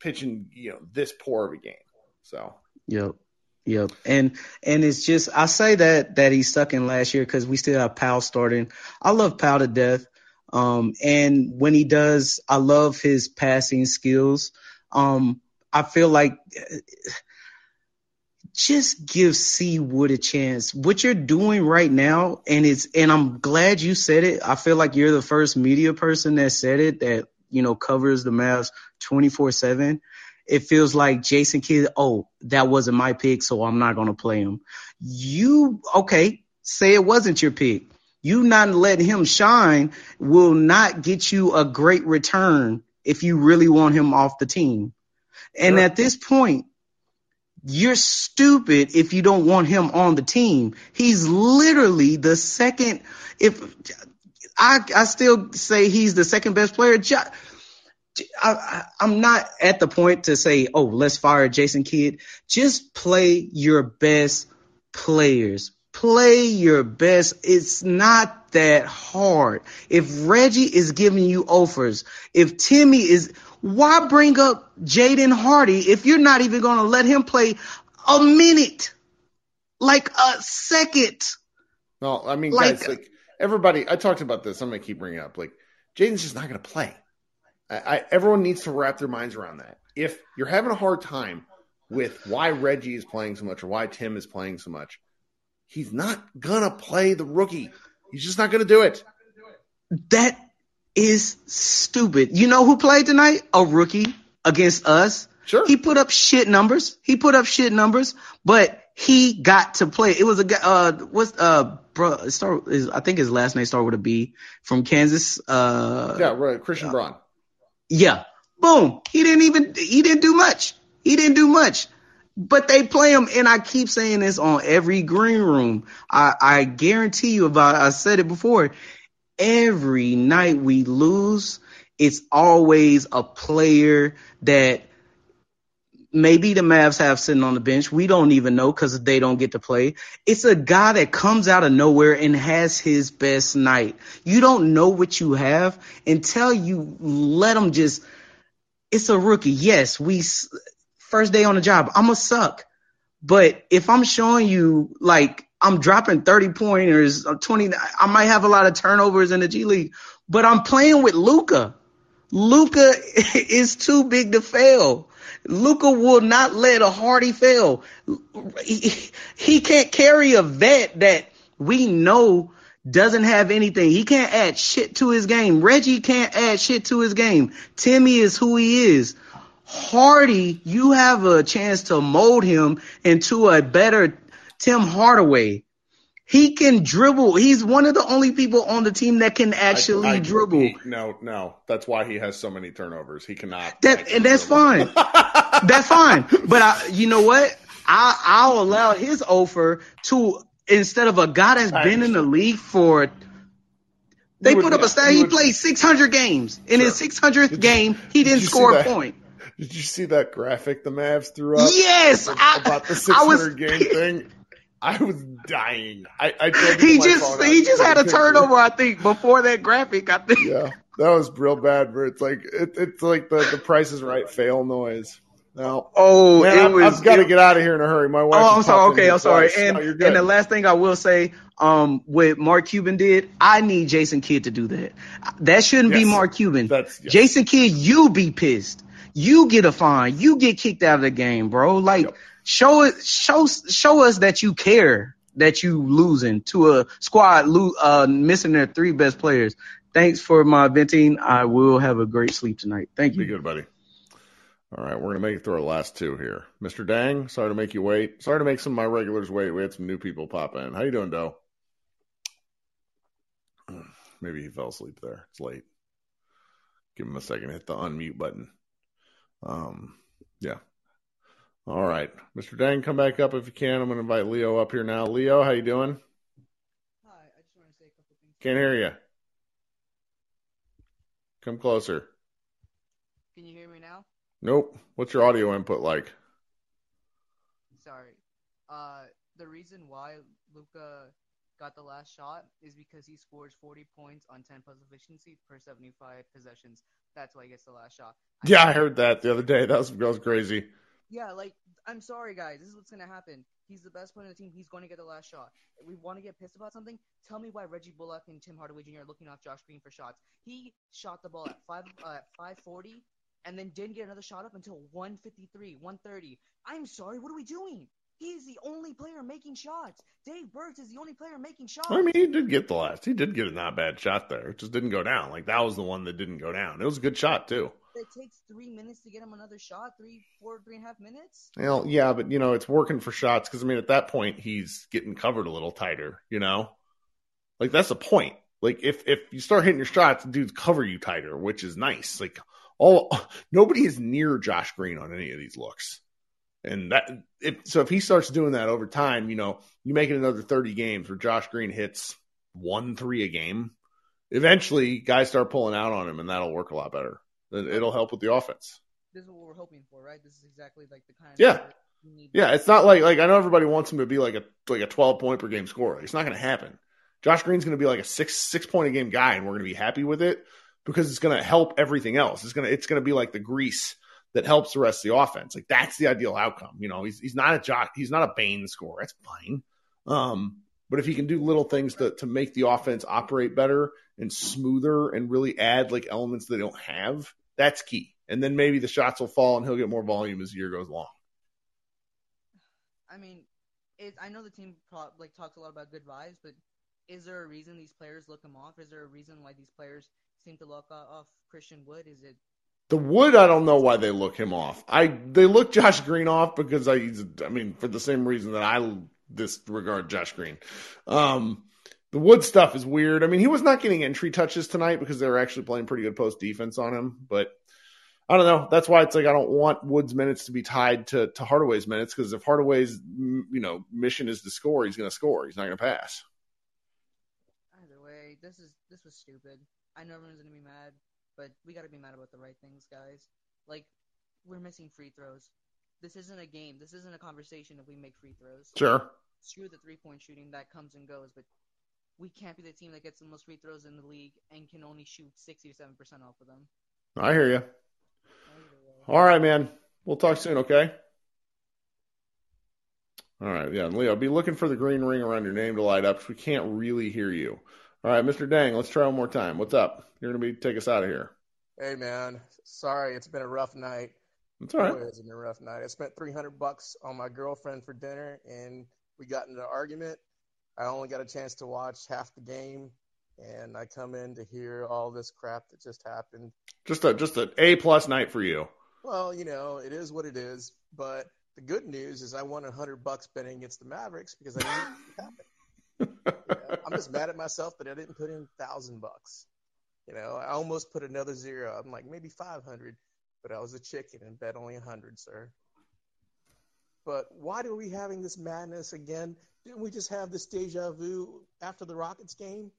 S2: pitching. You know, this poor of a game. So
S14: Yep. Yep. And and it's just I say that that he's stuck in last year because we still have Powell starting. I love Powell to death. Um and when he does, I love his passing skills. Um I feel like uh, just give C Wood a chance. What you're doing right now, and it's and I'm glad you said it. I feel like you're the first media person that said it that you know covers the Mavs 24 seven. It feels like Jason Kidd. Oh, that wasn't my pick, so I'm not gonna play him. You okay? Say it wasn't your pick. You not letting him shine will not get you a great return if you really want him off the team. And at this point, you're stupid if you don't want him on the team. He's literally the second. If I, I still say he's the second best player. I, I'm not at the point to say, oh, let's fire Jason Kidd. Just play your best players. Play your best. It's not that hard. If Reggie is giving you offers, if Timmy is, why bring up Jaden Hardy if you're not even going to let him play a minute? Like a second.
S2: No, I mean,
S14: Like-
S2: guys, like everybody. I talked about this. I'm going to keep bringing it up. Like Jaden's just not going to play. I, I, everyone needs to wrap their minds around that. If you're having a hard time with why Reggie is playing so much or why Tim is playing so much, he's not gonna play the rookie. He's just not gonna do it.
S14: That is stupid. You know who played tonight? A rookie against us.
S2: Sure.
S14: He put up shit numbers. He put up shit numbers, but he got to play. It was a guy. Uh, what's uh, bro? Start is I think his last name started with a B from Kansas. Uh,
S2: Yeah, right. Christian Braun.
S14: yeah. Boom. He didn't even. He didn't do much. He didn't do much. But they play them, and I keep saying this on every green room. I, I guarantee you about. I said it before. Every night we lose, it's always a player that maybe the Mavs have sitting on the bench. We don't even know because they don't get to play. It's a guy that comes out of nowhere and has his best night. You don't know what you have until you let him just. It's a rookie. Yes, we first day on the job. I'm a suck, but if I'm showing you like I'm dropping 30 pointers, or 20, I might have a lot of turnovers in the G League, but I'm playing with Luka. Luka is too big to fail. Luka will not let a Hardy fail. He, he can't carry a vet that we know doesn't have anything. He can't add shit to his game. Reggie can't add shit to his game. Timmy is who he is. Hardy, you have a chance to mold him into a better Tim Hardaway. He can dribble. He's one of the only people on the team that can actually
S2: I- I-
S14: dribble.
S2: he- no, no. That's why he has so many turnovers. He cannot.
S14: That and that's fine. that's fine. But I, you know what? I I'll allow his offer to instead of a guy that's been in the league for. They
S2: would-
S14: put up a stat. He
S2: would-
S14: played 600 games. In his 600th game, he
S2: Did
S14: didn't score a point.
S2: Did you see that graphic the Mavs threw up?
S14: Yes, I-
S2: about the
S14: I was-
S2: 600 game thing. I was dying. I, I
S14: He just he just had a
S2: picture.
S14: turnover, I think, before that graphic. I think.
S2: Yeah, that was real bad. Where it's like it, it's like the the Price is Right fail noise. No.
S14: Oh,
S2: Man,
S14: was-
S2: I've got to get out of here in a hurry. My wife.
S14: Oh, I'm sorry. Okay, I'm sorry.
S2: twice.
S14: And
S2: No,
S14: and the last thing I will say, um, what Mark Cuban did, I need Jason Kidd to do that. That shouldn't be Mark Cuban.
S2: That's- yes.
S14: Jason Kidd, you be pissed. You get a fine. You get kicked out of the game, bro. Like show it, show show us that you care that you losing to a squad lo- uh, missing their three best players. Thanks for my venting. I will have a great sleep tonight. Thank you.
S2: Be good, buddy. All right, we're gonna make it through our last two here. Mr. Dang, sorry to make you wait. Sorry to make some of my regulars wait. We had some new people pop in. How you doing, Doe? Maybe he fell asleep there. It's late. Give him a second. Hit the unmute button. Um, yeah. All right, Mr. Dang, come back up if you can. I'm gonna invite Leo up here now. Leo, how you doing?
S15: Hi, I just want to say a couple things.
S2: Can't hear you. Come closer.
S15: Can you hear me now?
S2: Nope. What's your audio input like?
S15: Sorry. Uh, the reason why Luka got the last shot is because he scores 40 points on 10 plus efficiency per 75 possessions. That's why he gets the last shot.
S2: Yeah, I heard that the other day. That was that was crazy.
S15: Yeah, like I'm sorry, guys. This is what's gonna happen. He's the best player on the team. He's going to get the last shot. If We want to get pissed about something. Tell me why Reggie Bullock and Tim Hardaway Jr. are looking off Josh Green for shots. He shot the ball at five uh, at 540, and then didn't get another shot up until 153, 130. I'm sorry. What are we doing? He's the only player making shots. Dave Burks is the only player making shots.
S2: I mean, he did get the last. He did get a not bad shot there. It just didn't go down. Like that was the one that didn't go down. It was a good shot too.
S15: It takes three minutes to get him another shot. Three, four, three and a half minutes.
S2: Well, yeah, but you know, it's working for shots because I mean, at that point, he's getting covered a little tighter. You know, like that's the point. Like if if you start hitting your shots, dudes cover you tighter, which is nice. Like all nobody is near Josh Green on any of these looks. And that if so if he starts doing that over time, you know, you make it another 30 games where Josh Green hits one three a game, eventually guys start pulling out on him and that'll work a lot better. It- It'll help with the offense.
S15: This is what we're hoping for, right? This is exactly like the kind
S2: Yeah. Yeah, it's not like like I know everybody wants him to be like a like a 12 point per game scorer. It's not going to happen. Josh Green's going to be like a 6 6 point a game guy and we're going to be happy with it because it's going to help everything else. It's going to it's going to be like the grease that helps the rest of the offense. Like that's the ideal outcome. You know, he's he's not a jock, he's not a Bane scorer. That's fine. Um but if he can do little things to to make the offense operate better and smoother and really add like elements they don't have, that's key. And then maybe the shots will fall and he'll get more volume as the year goes along.
S15: I mean, it, I know the team pro- like talks a lot about good vibes, but is there a reason these players look him off? Is there a reason why these players seem to look off Christian Wood? Is it
S2: The Wood, I don't know why they look him off. I they look Josh Green off because I, I mean, for the same reason that I disregard Josh Green. Um, the Wood stuff is weird. I mean, he was not getting entry touches tonight because they were actually playing pretty good post defense on him. But I don't know. That's why it's like I don't want Wood's minutes to be tied to to Hardaway's minutes because if Hardaway's you know mission is to score, he's going to score. He's not going to pass.
S15: either way? This is this was stupid. I know everyone's gonna be mad, but we got to be mad about the right things, guys. Like we're missing free throws. This isn't a game. This isn't a conversation if we make free throws.
S2: Sure.
S15: Screw the three point shooting that comes and goes, but we can't be the team that gets the most free throws in the league and can only shoot sixty to seven percent off of them.
S2: I hear you. All right, man. We'll talk soon, okay? All right, yeah, Leo, be looking for the green ring around your name to light up we can't really hear you. All right, Mr. Dang, let's try one more time. What's up? You're gonna be take us out of here.
S16: Hey man, sorry, it's been a rough night.
S2: That's all right.
S16: Boy, It's been a rough night. I spent 300 bucks on my girlfriend for dinner, and we got into an argument. I only got a chance to watch half the game, and I come in to hear all this crap that just happened.
S2: Just a just an A plus night for you.
S16: Well, you know, it is what it is. But the good news is I won 100 bucks betting against the Mavericks because I knew it would happen. You know, I'm just mad at myself that I didn't put in thousand bucks. You know, I almost put another zero. I'm like maybe 500, but I was a chicken and bet only a 100, sir. But why are we having this madness again? Didn't we just have this deja vu after the Rockets game?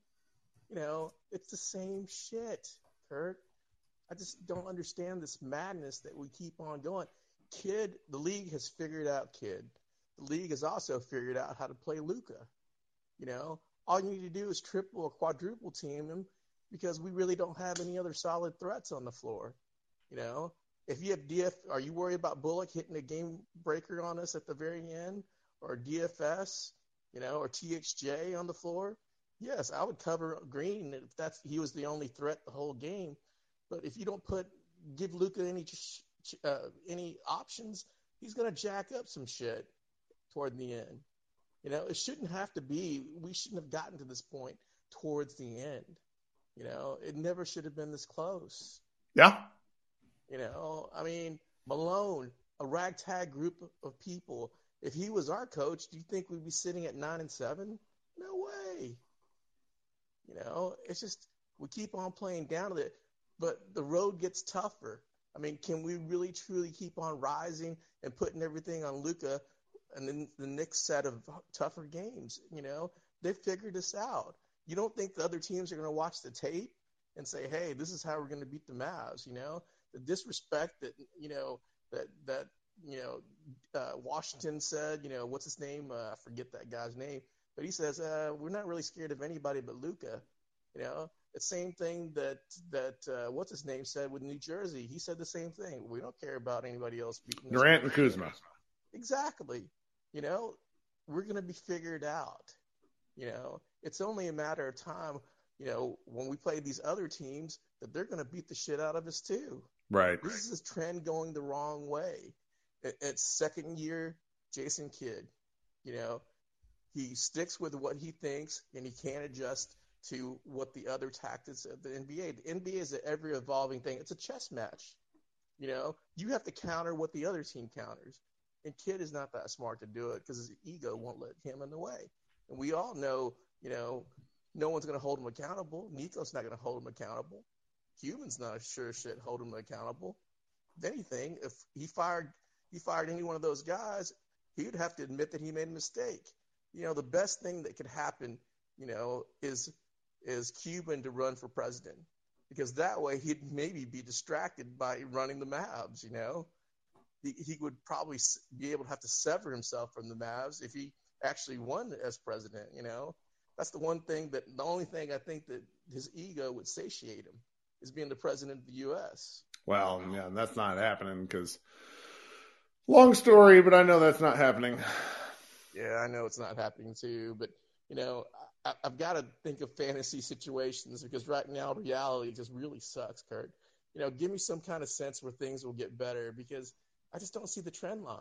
S16: You know, it's the same shit, Kirk. I just don't understand this madness that we keep on going. Kidd, the league has figured out Kidd. The league has also figured out how to play Luka. You know, all you need to do is triple or quadruple team him because we really don't have any other solid threats on the floor. You know, if you have DF, are you worried about Bullock hitting a game breaker on us at the very end, or DFS, you know, or TXJ on the floor? Yes, I would cover Green if that's he was the only threat the whole game. But if you don't put give Luka any uh, any options, he's gonna jack up some shit toward the end. You know, it shouldn't have to be. We shouldn't have gotten to this point towards the end. You know, it never should have been this close.
S2: Yeah.
S16: You know, I mean, Malone, a ragtag group of people. If he was our coach, do you think we'd be sitting at nine and seven? No way. You know, it's just we keep on playing down to it, but the road gets tougher. I mean, can we really truly keep on rising and putting everything on Luka and then the next set of tougher games? You know, they figured this out. You don't think the other teams are going to watch the tape and say, "Hey, this is how we're going to beat the Mavs"? You know, the disrespect that you know that that you know uh, Washington said. You know, what's his name? Uh, I forget that guy's name, but he says uh, we're not really scared of anybody but Luka. You know, the same thing that that uh, what's his name said with New Jersey. He said the same thing. We don't care about anybody else beating.
S2: Durant and Kuzma.
S16: Exactly. You know, we're going to be figured out. You know, it's only a matter of time. You know, when we play these other teams, that they're going to beat the shit out of us too.
S2: Right.
S16: This is a trend going the wrong way. It's second year Jason Kidd. You know, he sticks with what he thinks and he can't adjust to what the other tactics of the NBA. The NBA is an ever evolving thing. It's a chess match. You know, you have to counter what the other team counters. And Kidd is not that smart to do it because his ego won't let him in the way. And we all know, you know, no one's going to hold him accountable. Nico's not going to hold him accountable. Cuban's not sure shit hold him accountable. If anything, if he fired he fired any one of those guys, he would have to admit that he made a mistake. You know, the best thing that could happen, you know, is is Cuban to run for president because that way he'd maybe be distracted by running the Mavs. You know, he, he would probably be able to have to sever himself from the Mavs if he actually won as president. You know, that's the one thing that the only thing I think that his ego would satiate him is being the president of the U.S.
S2: Well, yeah, that's not happening because long story, but I know that's not happening.
S16: Yeah, I know it's not happening too, but you know, I, I've got to think of fantasy situations because right now reality just really sucks, Kirk. You know, give me some kind of sense where things will get better because I just don't see the trend line.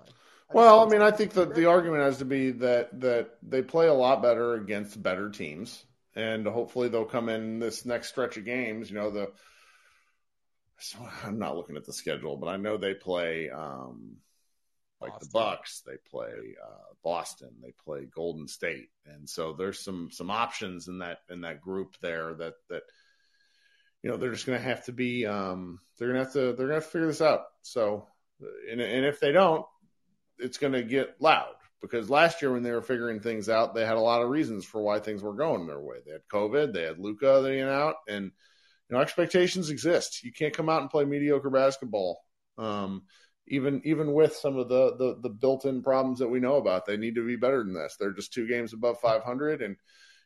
S16: I
S2: Well, I mean, I think that the argument has to be that that they play a lot better against better teams, and hopefully they'll come in this next stretch of games. You know, the so I'm not looking at the schedule, but I know they play um, like the Bucks, they play uh, Boston, they play Golden State, and so there's some some options in that in that group there that that you know they're just going to have to be um, they're going to have to they're going to figure this out. So, and and if they don't, it's going to get loud because last year when they were figuring things out, they had a lot of reasons for why things were going their way. They had COVID, they had Luka in out, and you know expectations exist. You can't come out and play mediocre basketball. Um, even even with some of the, the the built-in problems that we know about, they need to be better than this. They're just two games above 500, and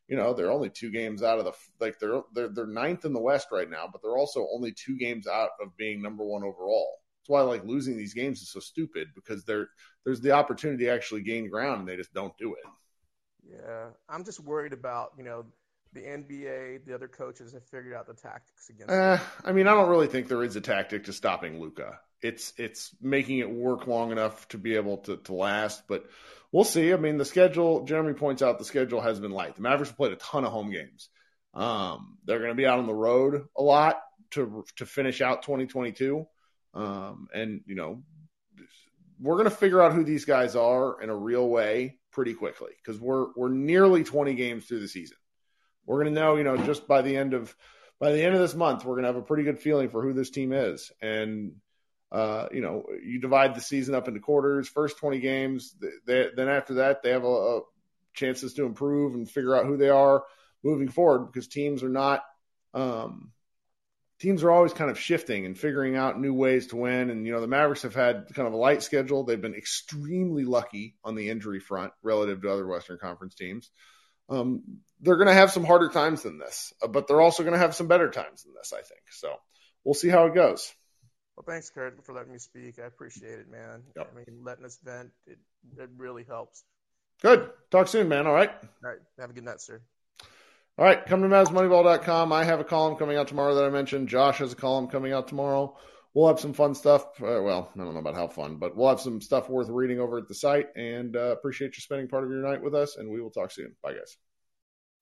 S2: you know they're only two games out of the like they're they're they're ninth in the West right now, but they're also only two games out of being number one overall. That's why like losing these games is so stupid because there there's the opportunity to actually gain ground and they just don't do it.
S16: Yeah, I'm just worried about you know the NBA, the other coaches have figured out the tactics against.
S2: Uh. I mean, I don't really think there is a tactic to stopping Luka. It's it's making it work long enough to be able to, to last, but we'll see. I mean, the schedule. Jeremy points out the schedule has been light. The Mavericks have played a ton of home games. Um, they're going to be out on the road a lot to to finish out 2022, um, and you know we're going to figure out who these guys are in a real way pretty quickly because we're we're nearly 20 games through the season. We're going to know, you know, just by the end of by the end of this month, we're going to have a pretty good feeling for who this team is. And uh, you know, you divide the season up into quarters. First 20 games, they, then after that, they have a, a chances to improve and figure out who they are moving forward because teams are not um, teams are always kind of shifting and figuring out new ways to win. And, you know, the Mavericks have had kind of a light schedule. They've been extremely lucky on the injury front relative to other Western Conference teams. Um, they're going to have some harder times than this, uh, but they're also going to have some better times than this, I think. So we'll see how it goes.
S16: Well, thanks, Kirk, for letting me speak. I appreciate it, man.
S2: Yep.
S16: I mean, letting us vent, it, it really helps.
S2: Good. Talk soon, man. All right.
S16: All right. Have a good night, sir.
S2: All right, come to MavsMoneyball.com. I have a column coming out tomorrow that I mentioned. Josh has a column coming out tomorrow. We'll have some fun stuff. Uh, well, I don't know about how fun, but we'll have some stuff worth reading over at the site. And uh, appreciate you spending part of your night with us. And we will talk soon. Bye, guys.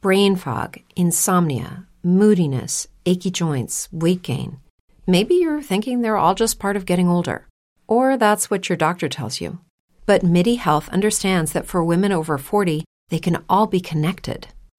S17: Brain fog, insomnia, moodiness, achy joints, weight gain. Maybe you're thinking they're all just part of getting older. Or that's what your doctor tells you. But MIDI Health understands that for women over 40, they can all be connected.